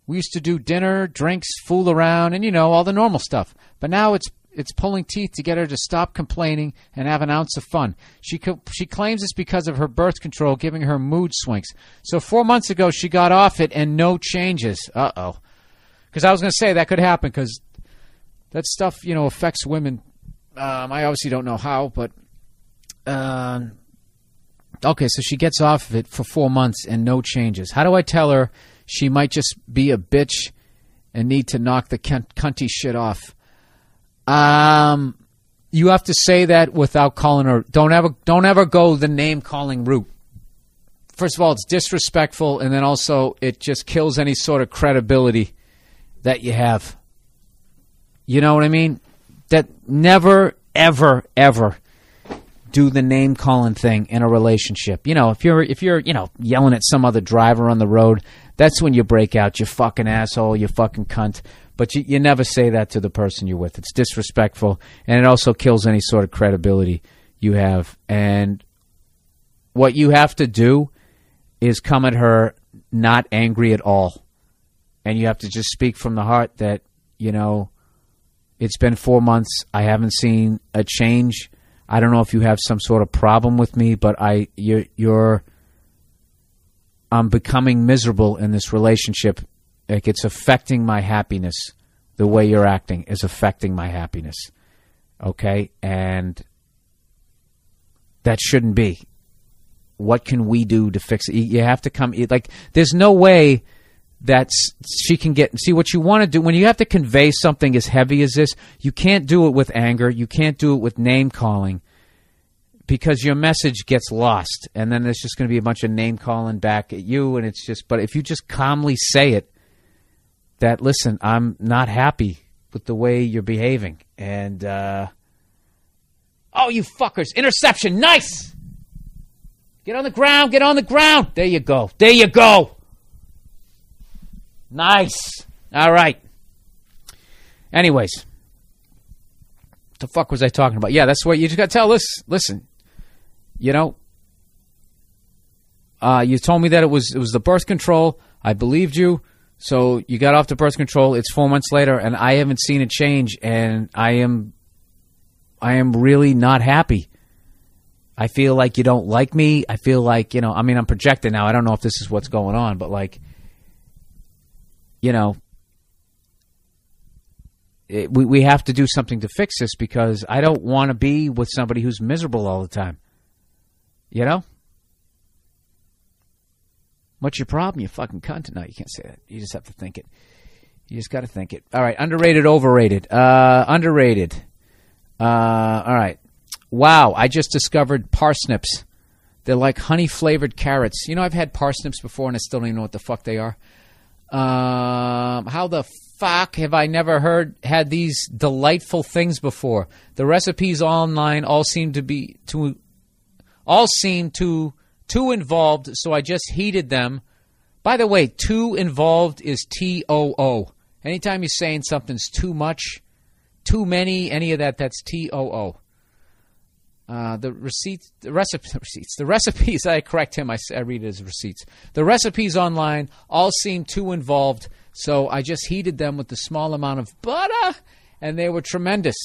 We used to do dinner, drinks, fool around, and you know, all the normal stuff. But now it's it's pulling teeth to get her to stop complaining and have an ounce of fun. She co- she claims it's because of her birth control giving her mood swings. So four months ago she got off it and no changes. Uh oh. Because I was going to say that could happen because that stuff you know affects women. Um, I obviously don't know how, but um, okay. So she gets off of it for four months and no changes. How do I tell her she might just be a bitch and need to knock the cunt- cunty shit off? Um, you have to say that without calling her. Don't ever, don't ever go the name calling route. First of all, it's disrespectful, and then also it just kills any sort of credibility that you have. You know what I mean? That never, ever, ever do the name calling thing in a relationship. You know, if you're if you're you know yelling at some other driver on the road, that's when you break out. You fucking asshole. You fucking cunt. But you, you never say that to the person you're with. It's disrespectful, and it also kills any sort of credibility you have. And what you have to do is come at her not angry at all, and you have to just speak from the heart that you know it's been four months. I haven't seen a change. I don't know if you have some sort of problem with me, but I you're you're I'm becoming miserable in this relationship. Like it's affecting my happiness. The way you're acting is affecting my happiness. Okay? And that shouldn't be. What can we do to fix it? You have to come like there's no way that she can get see what you want to do when you have to convey something as heavy as this you can't do it with anger you can't do it with name calling because your message gets lost and then there's just going to be a bunch of name calling back at you and it's just but if you just calmly say it that listen i'm not happy with the way you're behaving and uh oh you fuckers interception nice! Get on the ground get on the ground! There you go there you go nice all right anyways what the fuck was i talking about yeah that's what you just got to tell this listen you know, uh, you told me that it was it was the birth control. I believed you, so you got off the birth control. It's four months later, and I haven't seen a change, and I am, I am really not happy. I feel like you don't like me. I feel like you know. I mean, I'm projecting now. I don't know if this is what's going on, but like, you know, it, we we have to do something to fix this because I don't want to be with somebody who's miserable all the time. You know? What's your problem, you fucking cunt? No, you can't say that. You just have to think it. You just got to think it. All right, underrated, overrated. Uh, underrated. Uh, all right. Wow, I just discovered parsnips. They're like honey flavored carrots. You know, I've had parsnips before and I still don't even know what the fuck they are. Um, how the fuck have I never heard had these delightful things before? The recipes online all seem to be to all seem too too involved, so I just heated them. By the way, too involved is T O O. Anytime you're saying something's too much, too many, any of that, that's T O O. Uh, the receipts, the recipe, receipts, the recipes. I correct him. I, I read it as receipts. The recipes online all seem too involved, so I just heated them with a small amount of butter, and they were tremendous.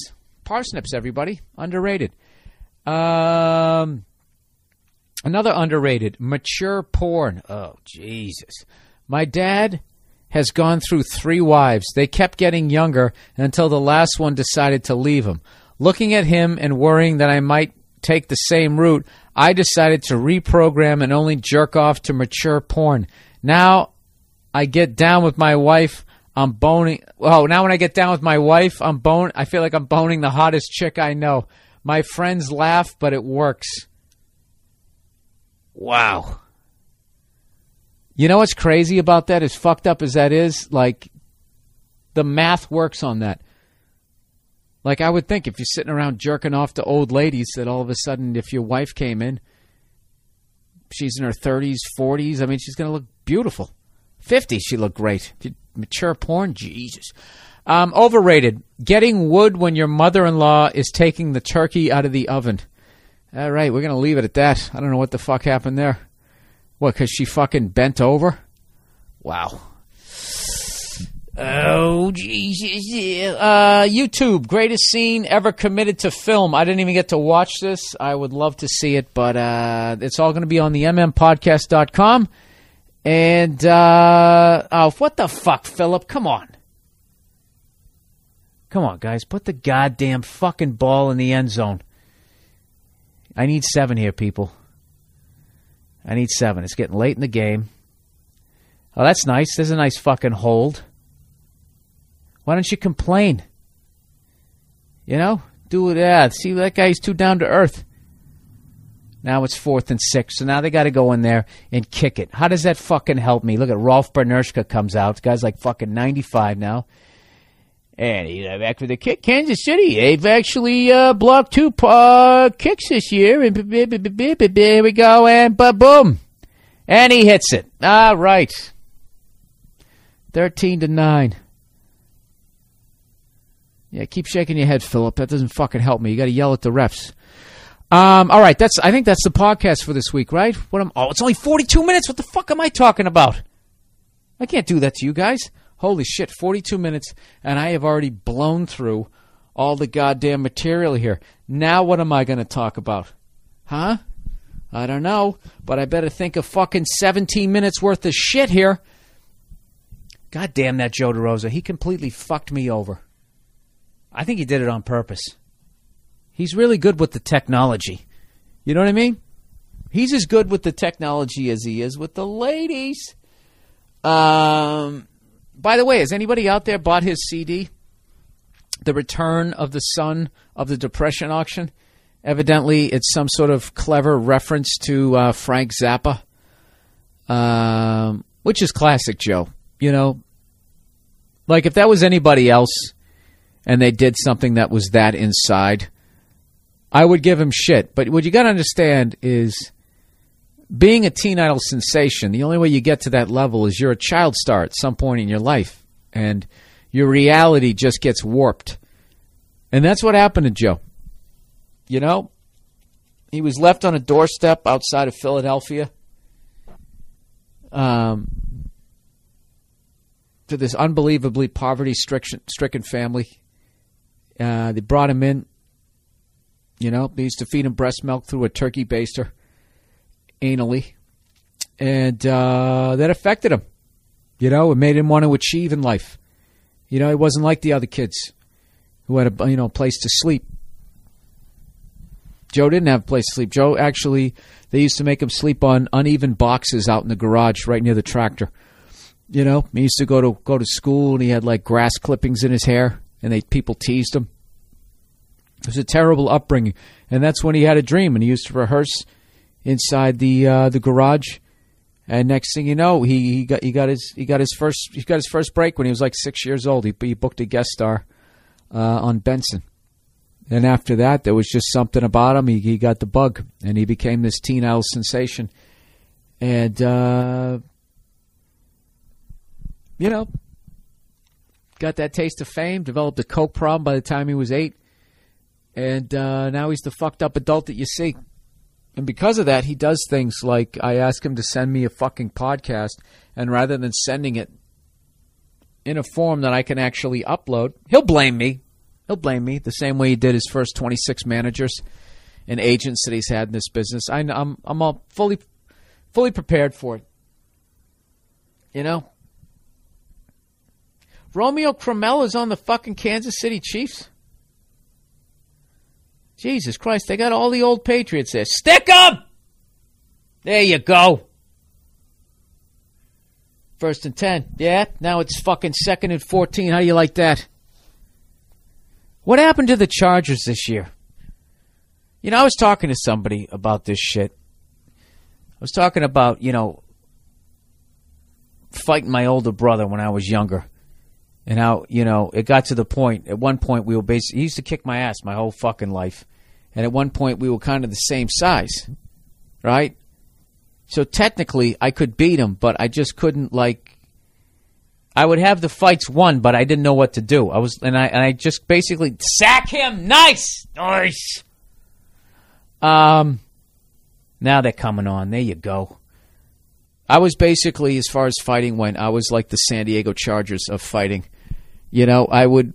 Parsnips, everybody, underrated. Um, Another underrated, mature porn. Oh, Jesus. My dad has gone through three wives. They kept getting younger until the last one decided to leave him. Looking at him and worrying that I might take the same route, I decided to reprogram and only jerk off to mature porn. Now I get down with my wife. I'm boning. Oh, now when I get down with my wife, I'm bone. I feel like I'm boning the hottest chick I know. My friends laugh, but it works. Wow. You know what's crazy about that? As fucked up as that is, like the math works on that. Like I would think if you're sitting around jerking off to old ladies that all of a sudden if your wife came in, she's in her 30s, 40s, I mean she's going to look beautiful. 50, she looked great. Mature porn, Jesus. Um, overrated. Getting wood when your mother-in-law is taking the turkey out of the oven. All right, we're going to leave it at that. I don't know what the fuck happened there. What, because she fucking bent over? Wow. Oh, Jesus. Uh, YouTube, greatest scene ever committed to film. I didn't even get to watch this. I would love to see it, but uh, it's all going to be on the mmpodcast.com. And, uh, oh, what the fuck, Philip? Come on. Come on, guys. Put the goddamn fucking ball in the end zone. I need seven here, people. I need seven. It's getting late in the game. Oh, that's nice. There's a nice fucking hold. Why don't you complain? You know, do. Yeah, see that guy's too down to earth. Now it's fourth and six, so now they got to go in there and kick it. How does that fucking help me? Look at Rolf Benirschke comes out. Guy's like fucking ninety five now. And he's back for the kick. Kansas City, they've actually uh, blocked two uh, kicks this year. And here we go, and boom. And he hits it. All right. 13 to 9. Yeah, keep shaking your head, Philip. That doesn't fucking help me. You got to yell at the refs. Um, all right, that's. I think that's the podcast for this week, right? What am? Oh, it's only forty-two minutes. What the fuck am I talking about? I can't do that to you guys. Holy shit, 42 minutes, and I have already blown through all the goddamn material here. Now what am I going to talk about? Huh? I don't know, but I better think of fucking 17 minutes worth of shit here. God damn that Joe DeRosa. He completely fucked me over. I think he did it on purpose. He's really good with the technology. You know what I mean? He's as good with the technology as he is with the ladies. Um, by the way, has anybody out there bought his CD? The Return of the Son of the Depression auction? Evidently, it's some sort of clever reference to uh, Frank Zappa, um, which is classic Joe. You know, like if that was anybody else and they did something that was that inside, I would give him shit. But what you got to understand is being a teen idol sensation, the only way you get to that level is you're a child star at some point in your life, and your reality just gets warped. And that's what happened to Joe. You know, he was left on a doorstep outside of Philadelphia. Um, to this unbelievably poverty stricken family. Uh, they brought him in. You know, they used to feed him breast milk through a turkey baster anally. And uh, that affected him. You know, it made him want to achieve in life. You know, he wasn't like the other kids who had a you know place to sleep. Joe didn't have a place to sleep. Joe actually, they used to make him sleep on uneven boxes out in the garage right near the tractor. You know, he used to go to go to school and he had like grass clippings in his hair, and they people teased him. It was a terrible upbringing, and that's when he had a dream, and he used to rehearse inside the uh, the garage. And next thing you know, he, he got he got his he got his first he got his first break when he was like six years old. He, he booked a guest star uh, on Benson. And after that, there was just something about him. He, he got the bug, and he became this teen idol sensation. And, uh, you know, got that taste of fame, developed a coke problem by the time he was eight. And uh, now he's the fucked up adult that you see. And because of that, he does things like I ask him to send me a fucking podcast, and rather than sending it in a form that I can actually upload, he'll blame me. He'll blame me the same way he did his first 26 managers and agents that he's had in this business. I, I'm I'm all fully fully prepared for it. You know, Romeo Crennel is on the fucking Kansas City Chiefs. Jesus Christ, they got all the old Patriots there. Stick 'em! There you go. First and 10. Yeah, now it's fucking second and 14. How do you like that? What happened to the Chargers this year? You know, I was talking to somebody about this shit. I was talking about, you know, fighting my older brother when I was younger. And how, you know, it got to the point, at one point we were basically, he used to kick my ass my whole fucking life. And at one point we were kind of the same size, right? So technically I could beat him, but I just couldn't like I would have the fights won, but I didn't know what to do. I was and I and I just basically sack him. Nice, nice. Um, now they're coming on. There you go. I was basically, as far as fighting went, I was like the San Diego Chargers of fighting. You know, I would,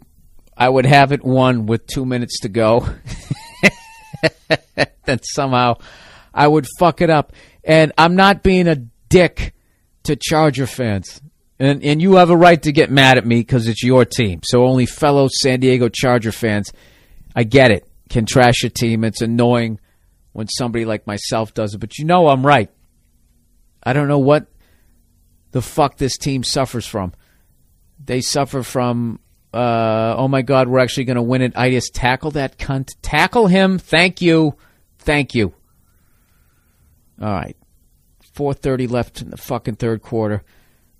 I would have it won with two minutes to go. then somehow, I would fuck it up. And I'm not being a dick to Charger fans. And and you have a right to get mad at me because it's your team. So only fellow San Diego Charger fans, I get it, can trash your team. It's annoying when somebody like myself does it, but you know I'm right. I don't know what the fuck this team suffers from. They suffer from, uh, oh my God, we're actually going to win it. I just tackle that cunt. Tackle him. Thank you. Thank you. All right. 4.30 left in the fucking third quarter.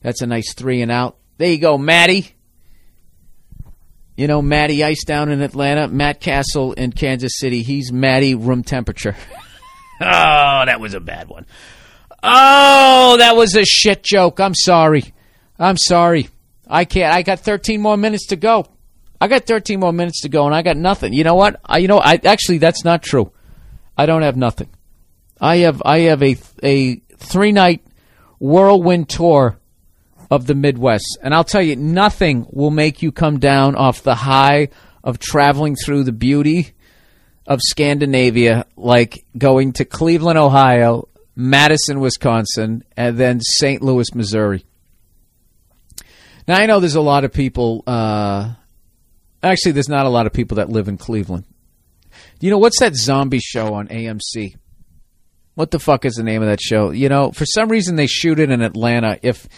That's a nice three and out. There you go, Matty. You know, Matty Ice down in Atlanta, Matt Cassel in Kansas City. He's Matty room temperature. oh, that was a bad one. Oh, that was a shit joke. I'm sorry. I'm sorry. I can't. I got 13 more minutes to go. I got 13 more minutes to go, and I got nothing. You know what? I, you know, I actually that's not true. I don't have nothing. I have I have a a three night whirlwind tour of the Midwest. And I'll tell you, nothing will make you come down off the high of traveling through the beauty of Scandinavia, like going to Cleveland, Ohio, Madison, Wisconsin, and then St. Louis, Missouri. Now, I know there's a lot of people, uh, actually, there's not a lot of people that live in Cleveland. You know, what's that zombie show on AMC? What the fuck is the name of that show? You know, for some reason they shoot it in Atlanta. If,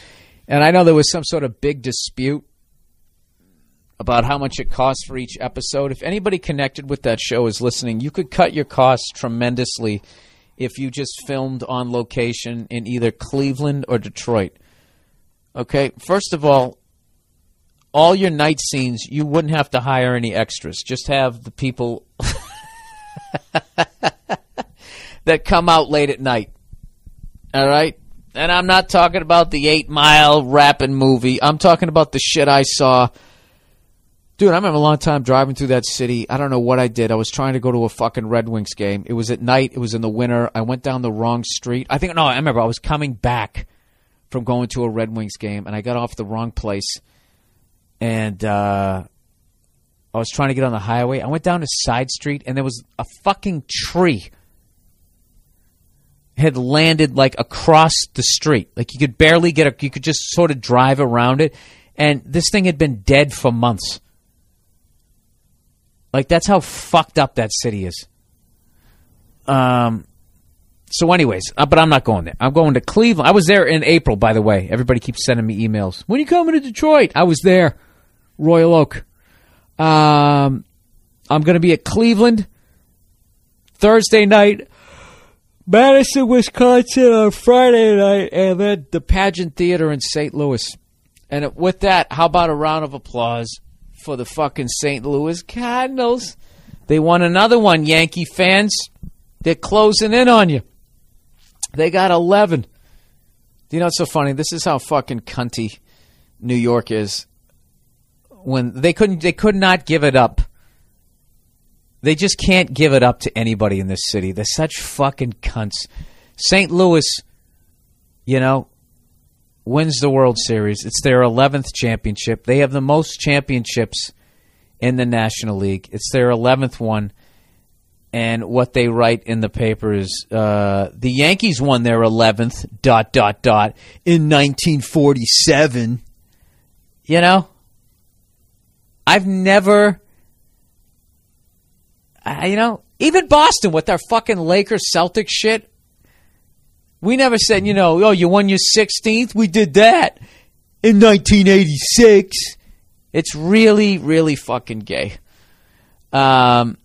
and I know there was some sort of big dispute about how much it costs for each episode. If anybody connected with that show is listening, you could cut your costs tremendously if you just filmed on location in either Cleveland or Detroit. Okay, first of all, all your night scenes, you wouldn't have to hire any extras. Just have the people that come out late at night. All right? And I'm not talking about the eight mile rapping movie. I'm talking about the shit I saw. Dude, I remember a long time driving through that city. I don't know what I did. I was trying to go to a fucking Red Wings game. It was at night. It was in the winter. I went down the wrong street. I think, no, I remember I was coming back from going to a Red Wings game and I got off the wrong place. And, uh, I was trying to get on the highway. I went down a side street and there was a fucking tree had landed like across the street. Like you could barely get a, you could just sort of drive around it. And this thing had been dead for months. Like that's how fucked up that city is. Um, so anyways, uh, but I'm not going there. I'm going to Cleveland. I was there in April, by the way. Everybody keeps sending me emails. When you coming to Detroit? I was there. Royal Oak. Um, I'm going to be at Cleveland Thursday night. Madison, Wisconsin on Friday night, and then the Pageant Theater in St. Louis. And with that, how about a round of applause for the fucking St. Louis Cardinals? They won another one, Yankee fans. They're closing in on you. They got 11. You know what's so funny? This is how fucking cunty New York is. When they couldn't, they could not give it up. They just can't give it up to anybody in this city. They're such fucking cunts. St. Louis, you know, wins the World Series. It's their 11th championship. They have the most championships in the National League. It's their 11th one. And what they write in the paper is uh, the Yankees won their 11th, dot, dot, dot, in 1947. You know? I've never I- you know, even Boston with their fucking Lakers Celtics shit. We never said, you know, oh, you won your 16th? We did that in 1986. It's really, really fucking gay. Um,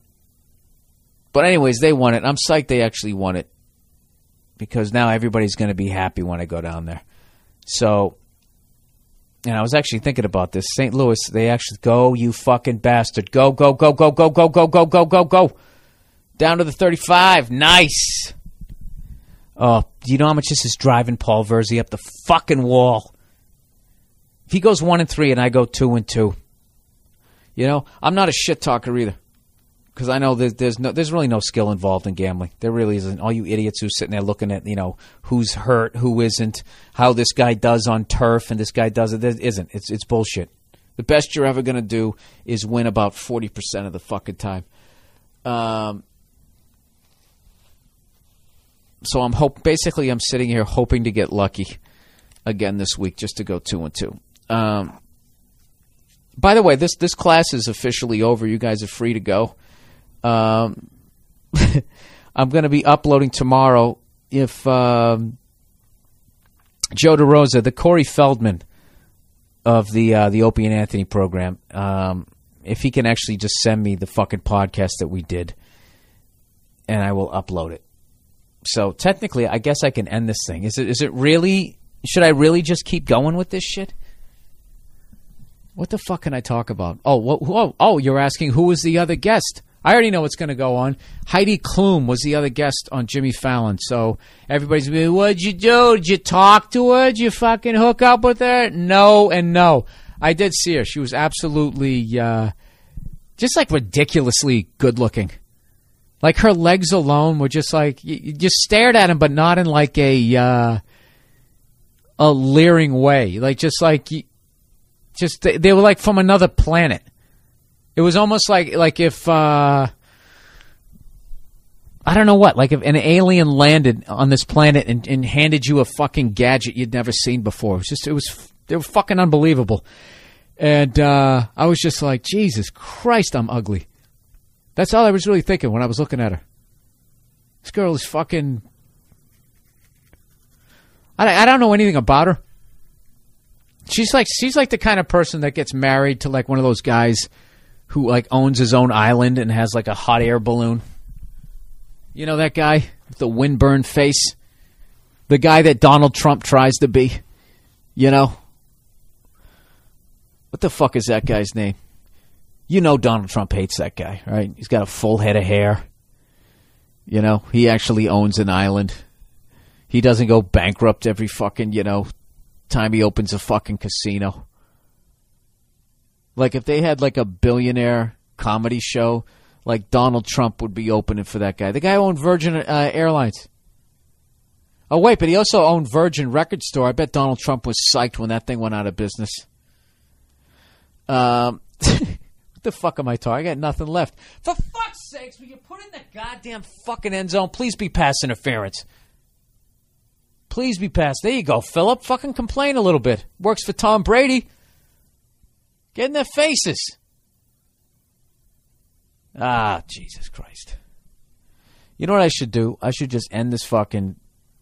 but, anyways, they won it. I'm psyched they actually won it because now everybody's going to be happy when I go down there. So, and I was actually thinking about this. St. Louis, they actually go, you fucking bastard. Go, go, go, go, go, go, go, go, go, go, go. Down to the 35. Nice. Oh, do you know how much this is driving Paul Verzi up the fucking wall? If he goes one and three and I go two and two, you know, I'm not a shit talker either. Because I know there's, there's no, there's really no skill involved in gambling. There really isn't. All you idiots who's sitting there looking at, you know, who's hurt, who isn't, how this guy does on turf, and this guy does it. There isn't. It's it's bullshit. The best you're ever gonna do is win about forty percent of the fucking time. Um. So I'm hope. Basically, I'm sitting here hoping to get lucky again this week, just to go two and two. Um. By the way, this this class is officially over. You guys are free to go. Um, I'm going to be uploading tomorrow. If um, Joe DeRosa, the Corey Feldman of the uh, the Opie and Anthony program, um, if he can actually just send me the fucking podcast that we did, and I will upload it. So technically, I guess I can end this thing. Is it is it really? Should I really just keep going with this shit? What the fuck can I talk about? Oh, what, oh, oh! You're asking who was the other guest? I already know what's going to go on. Heidi Klum was the other guest on Jimmy Fallon. So everybody's going, what'd you do? Did you talk to her? Did you fucking hook up with her? No and no. I did see her. She was absolutely, uh, just like ridiculously good looking. Like her legs alone were just like, you, just stared at him, but not in like a, uh, a leering way. Like just like, just, they were like from another planet. It was almost like like if uh, I don't know what, like if an alien landed on this planet and, and handed you a fucking gadget you'd never seen before. It was just it was they were fucking unbelievable. And uh, I was just like, Jesus Christ, I'm ugly. That's all I was really thinking when I was looking at her. This girl is fucking. I, I don't know anything about her. She's like she's like the kind of person that gets married to like one of those guys who like owns his own island and has like a hot air balloon. You know that guy with the windburn face, the guy that Donald Trump tries to be. You know what the fuck is that guy's name? You know Donald Trump hates that guy, right? He's got a full head of hair. You know, he actually owns an island. He doesn't go bankrupt every fucking, you know, time he opens a fucking casino. Like if they had like a billionaire comedy show, like Donald Trump would be opening for that guy. The guy owned Virgin uh, Airlines. Oh wait, but he also owned Virgin Record Store. I bet Donald Trump was psyched when that thing went out of business. Um, what the fuck am I talking? I got nothing left. For fuck's sakes, will you put in the goddamn fucking end zone? Please be pass interference. Please be pass. There you go, Philip. Fucking complain a little bit. Works for Tom Brady. Get in their faces. Ah, Jesus Christ. You know what I should do? I should just end this fucking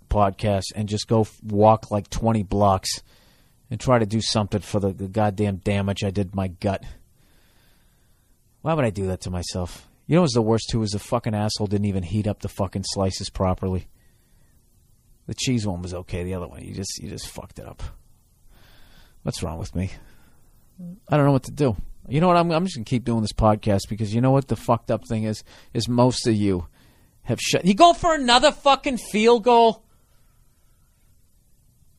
podcast and just go walk like 20 blocks and try to do something for the, the goddamn damage I did my gut. Why would I do that to myself? You know what's the worst too is the fucking asshole didn't even heat up the fucking slices properly. The cheese one was okay. The other one, you just you just fucked it up. What's wrong with me? I don't know what to do. You know what? I'm I'm just gonna keep doing this podcast because you know what the fucked up thing is is most of you have shut. You go for another fucking field goal.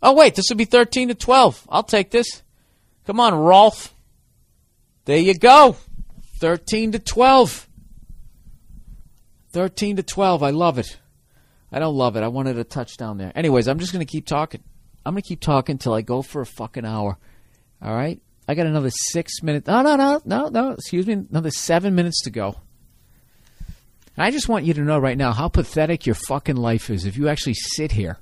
Oh wait, this will be thirteen to twelve. I'll take this. Come on, Rolf. There you go. Thirteen to twelve. Thirteen to twelve. I love it. I don't love it. I wanted a touchdown there. Anyways, I'm just gonna keep talking. I'm gonna keep talking till I go for a fucking hour. All right. I got another six minutes. No, no, no, no, no. Excuse me. Another seven minutes to go. I just want you to know right now how pathetic your fucking life is if you actually sit here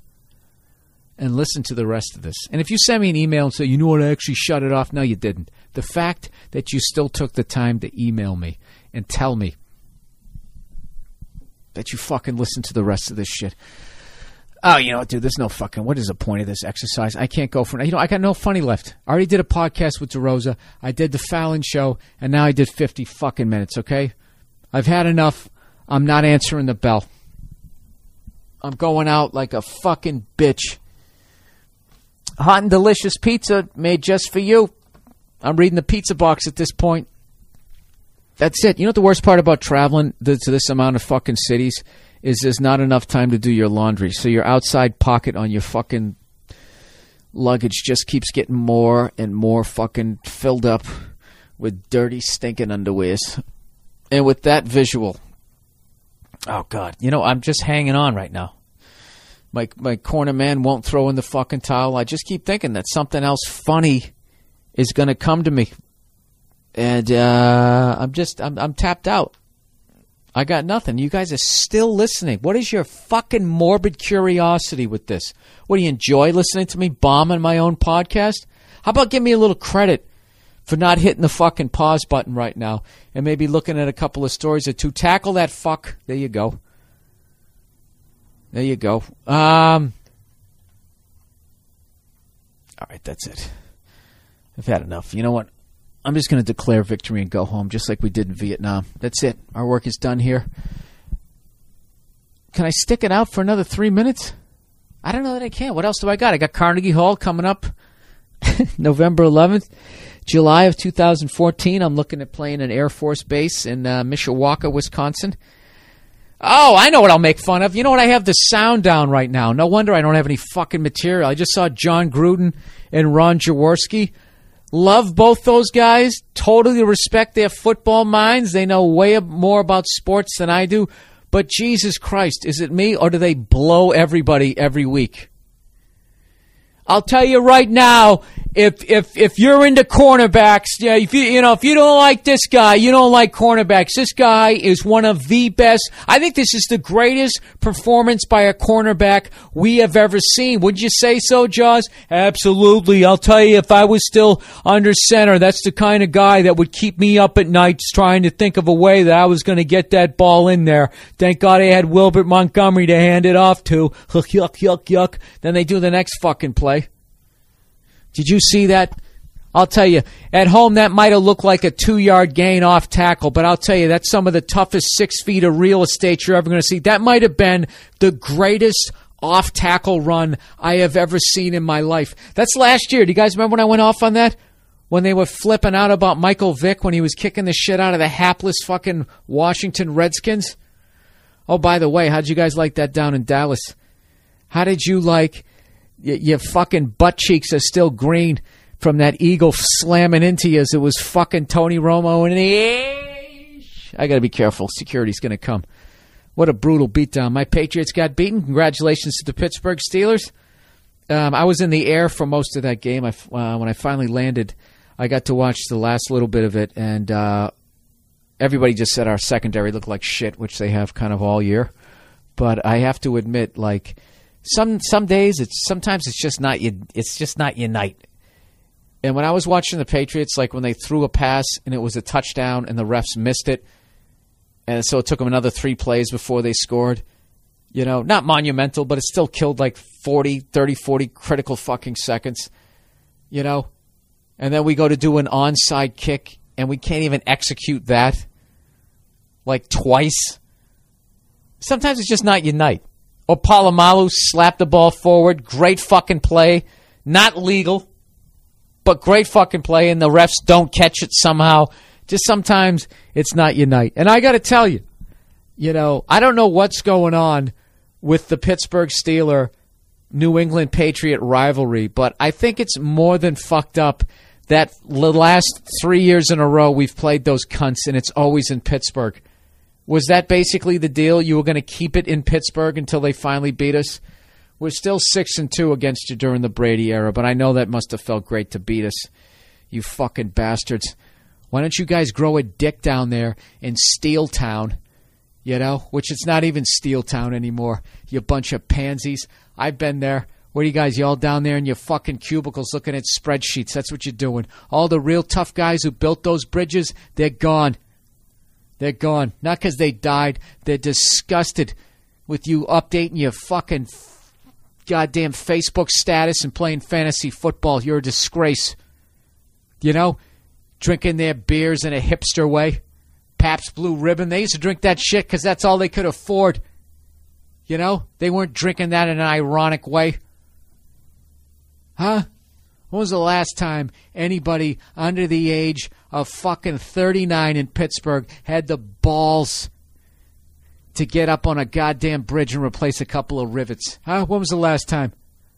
and listen to the rest of this. And if you send me an email and say, you know what, I actually shut it off, no, you didn't. The fact that you still took the time to email me and tell me that you fucking listen to the rest of this shit. Oh, you know what, dude? There's no fucking. What is the point of this exercise? I can't go for. You know, I got no funny left. I already did a podcast with DeRosa. I did the Fallon show, and now I did 50 fucking minutes. Okay, I've had enough. I'm not answering the bell. I'm going out like a fucking bitch. Hot and delicious pizza made just for you. I'm reading the pizza box at this point. That's it. You know what the worst part about traveling to this amount of fucking cities is there's not enough time to do your laundry. So your outside pocket on your fucking luggage just keeps getting more and more fucking filled up with dirty, stinking underwears. And with that visual, oh god, you know I'm just hanging on right now. My my corner man won't throw in the fucking towel. I just keep thinking that something else funny is going to come to me, and uh, I'm just I'm I'm tapped out. I got nothing. You guys are still listening. What is your fucking morbid curiosity with this? What do you enjoy listening to me bombing my own podcast? How about give me a little credit for not hitting the fucking pause button right now and maybe looking at a couple of stories or two? Tackle that fuck. There you go. There you go. Um. All right, that's it. I've had enough. You know what? I'm just going to declare victory and go home, just like we did in Vietnam. That's it. Our work is done here. Can I stick it out for another three minutes? I don't know that I can. What else do I got? I got Carnegie Hall coming up November 11th. July of 2014, I'm looking at playing an Air Force base in uh, Mishawaka, Wisconsin. Oh, I know what I'll make fun of. You know what? I have the sound down right now. No wonder I don't have any fucking material. I just saw Jon Gruden and Ron Jaworski. Love both those guys. Totally respect their football minds. They know way more about sports than I do. But Jesus Christ, is it me or do they blow everybody every week? I'll tell you right now, if if if you're into cornerbacks, yeah, if you you know if you don't like this guy, you don't like cornerbacks. This guy is one of the best. I think this is the greatest performance by a cornerback we have ever seen. Would you say so, Jaws? Absolutely. I'll tell you, if I was still under center, that's the kind of guy that would keep me up at night, just trying to think of a way that I was going to get that ball in there. Thank God I had Wilbert Montgomery to hand it off to. Yuck, yuck, yuck, yuck. Then they do the next fucking play. Did you see that? I'll tell you, at home that might have looked like a two yard gain off tackle, but I'll tell you, that's some of the toughest six feet of real estate you're ever going to see. That might have been the greatest off tackle run I have ever seen in my life. That's last year. Do you guys remember when I went off on that? When they were flipping out about Michael Vick when he was kicking the shit out of the hapless fucking Washington Redskins? Oh, by the way, how'd you guys like that down in Dallas? How did you like y- your fucking butt cheeks are still green from that eagle slamming into you as it was fucking Tony Romo in the I got to be careful. Security's going to come. What a brutal beatdown. My Patriots got beaten. Congratulations to the Pittsburgh Steelers. Um, I was in the air for most of that game. I, uh, when I finally landed, I got to watch the last little bit of it, and uh, everybody just said our secondary looked like shit, which they have kind of all year. But I have to admit, like some some days, it's sometimes it's just not you. It's just not your night. And when I was watching the Patriots, like when they threw a pass and it was a touchdown and the refs missed it, and so it took them another three plays before they scored. You know, not monumental, but it still killed like 40, 30, 40 critical fucking seconds. You know? And then we go to do an onside kick and we can't even execute that like twice. Sometimes it's just not your night. Or Polamalu slapped the ball forward. Great fucking play. Not legal, but great fucking play, and the refs don't catch it somehow. Just sometimes it's not your night. And I got to tell you, you know, I don't know what's going on with the Pittsburgh Steeler New England Patriot rivalry, but I think it's more than fucked up that the last three years in a row we've played those cunts, and it's always in Pittsburgh. Was that basically the deal? You were going to keep it in Pittsburgh until they finally beat us? We're still six and two against you during the Brady era, but I know that must have felt great to beat us. You fucking bastards. Why don't you guys grow a dick down there in Steel Town? You know, which it's not even Steel Town anymore. You bunch of pansies. I've been there. What are you guys? You all down there in your fucking cubicles looking at spreadsheets. That's what you're doing. All the real tough guys who built those bridges, they're gone. They're gone. Not because they died. They're disgusted with you updating your fucking goddamn Facebook status and playing fantasy football. You're a disgrace. You know, drinking their beers in a hipster way. Pabst Blue Ribbon. They used to drink that shit because that's all they could afford. You know, they weren't drinking that in an ironic way. Huh? When was the last time anybody under the age of fucking 39 in Pittsburgh had the balls to get up on a goddamn bridge and replace a couple of rivets? Huh? When was the last time?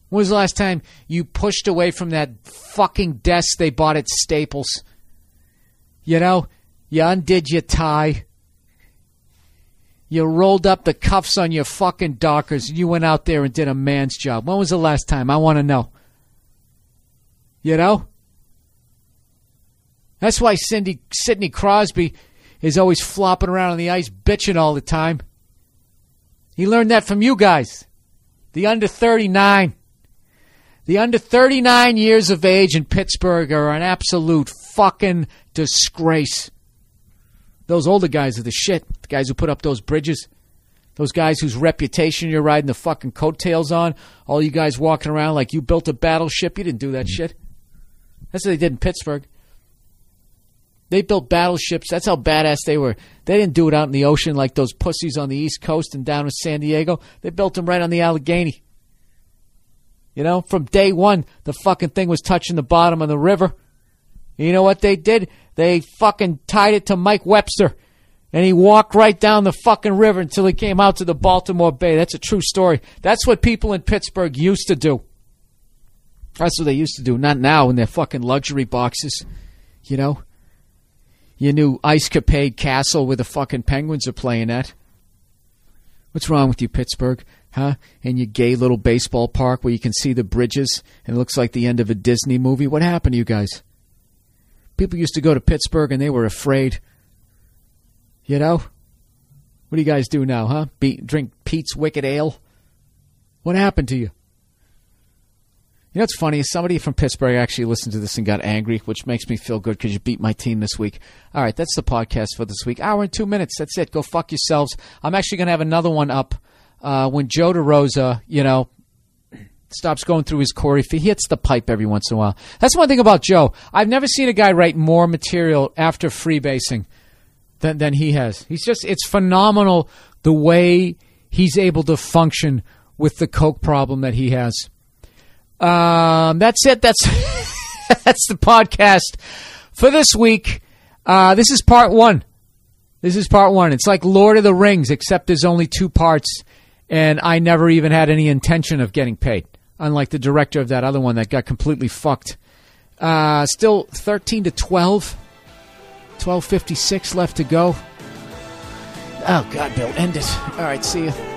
When was the last time you pushed away from that fucking desk they bought at Staples? You know, you undid your tie. You rolled up the cuffs on your fucking Dockers and you went out there and did a man's job. When was the last time? I want to know. You know? That's why Cindy Sidney Crosby is always flopping around on the ice bitching all the time. He learned that from you guys. The under 39. The under 39 years of age in Pittsburgh are an absolute fucking disgrace. Those older guys are the shit. The guys who put up those bridges. Those guys whose reputation you're riding the fucking coattails on. All you guys walking around like you built a battleship. You didn't do that shit. That's what they did in Pittsburgh. They built battleships. That's how badass they were. They didn't do it out in the ocean like those pussies on the East Coast and down in San Diego. They built them right on the Allegheny. You know, from day one, the fucking thing was touching the bottom of the river. You know what they did? They fucking tied it to Mike Webster. And he walked right down the fucking river until he came out to the Baltimore Bay. That's a true story. That's what people in Pittsburgh used to do. That's what they used to do. Not now in their fucking luxury boxes. You know? Your new Ice Capade castle where the fucking Penguins are playing at. What's wrong with you, Pittsburgh? Huh? And your gay little baseball park where you can see the bridges and it looks like the end of a Disney movie? What happened to you guys? People used to go to Pittsburgh and they were afraid. You know? What do you guys do now, huh? Be- drink Pete's Wicked Ale? What happened to you? You know what's funny? Somebody from Pittsburgh actually listened to this and got angry, which makes me feel good because you beat my team this week. All right, that's the podcast for this week. Hour and two minutes. That's it. Go fuck yourselves. I'm actually going to have another one up uh, when Joe DeRosa, you know, stops going through his core. He hits the pipe every once in a while. That's one thing about Joe. I've never seen a guy write more material after freebasing than, than he has. He's just, it's phenomenal the way he's able to function with the coke problem that he has. Um, that's it. That's that's the podcast for this week. Uh, this is part one. This is part one. It's like Lord of the Rings, except there's only two parts, and I never even had any intention of getting paid. Unlike the director of that other one that got completely fucked. Uh, still 13 to 12. 12.56 left to go. Oh, God, Bill, end it. All right, see you.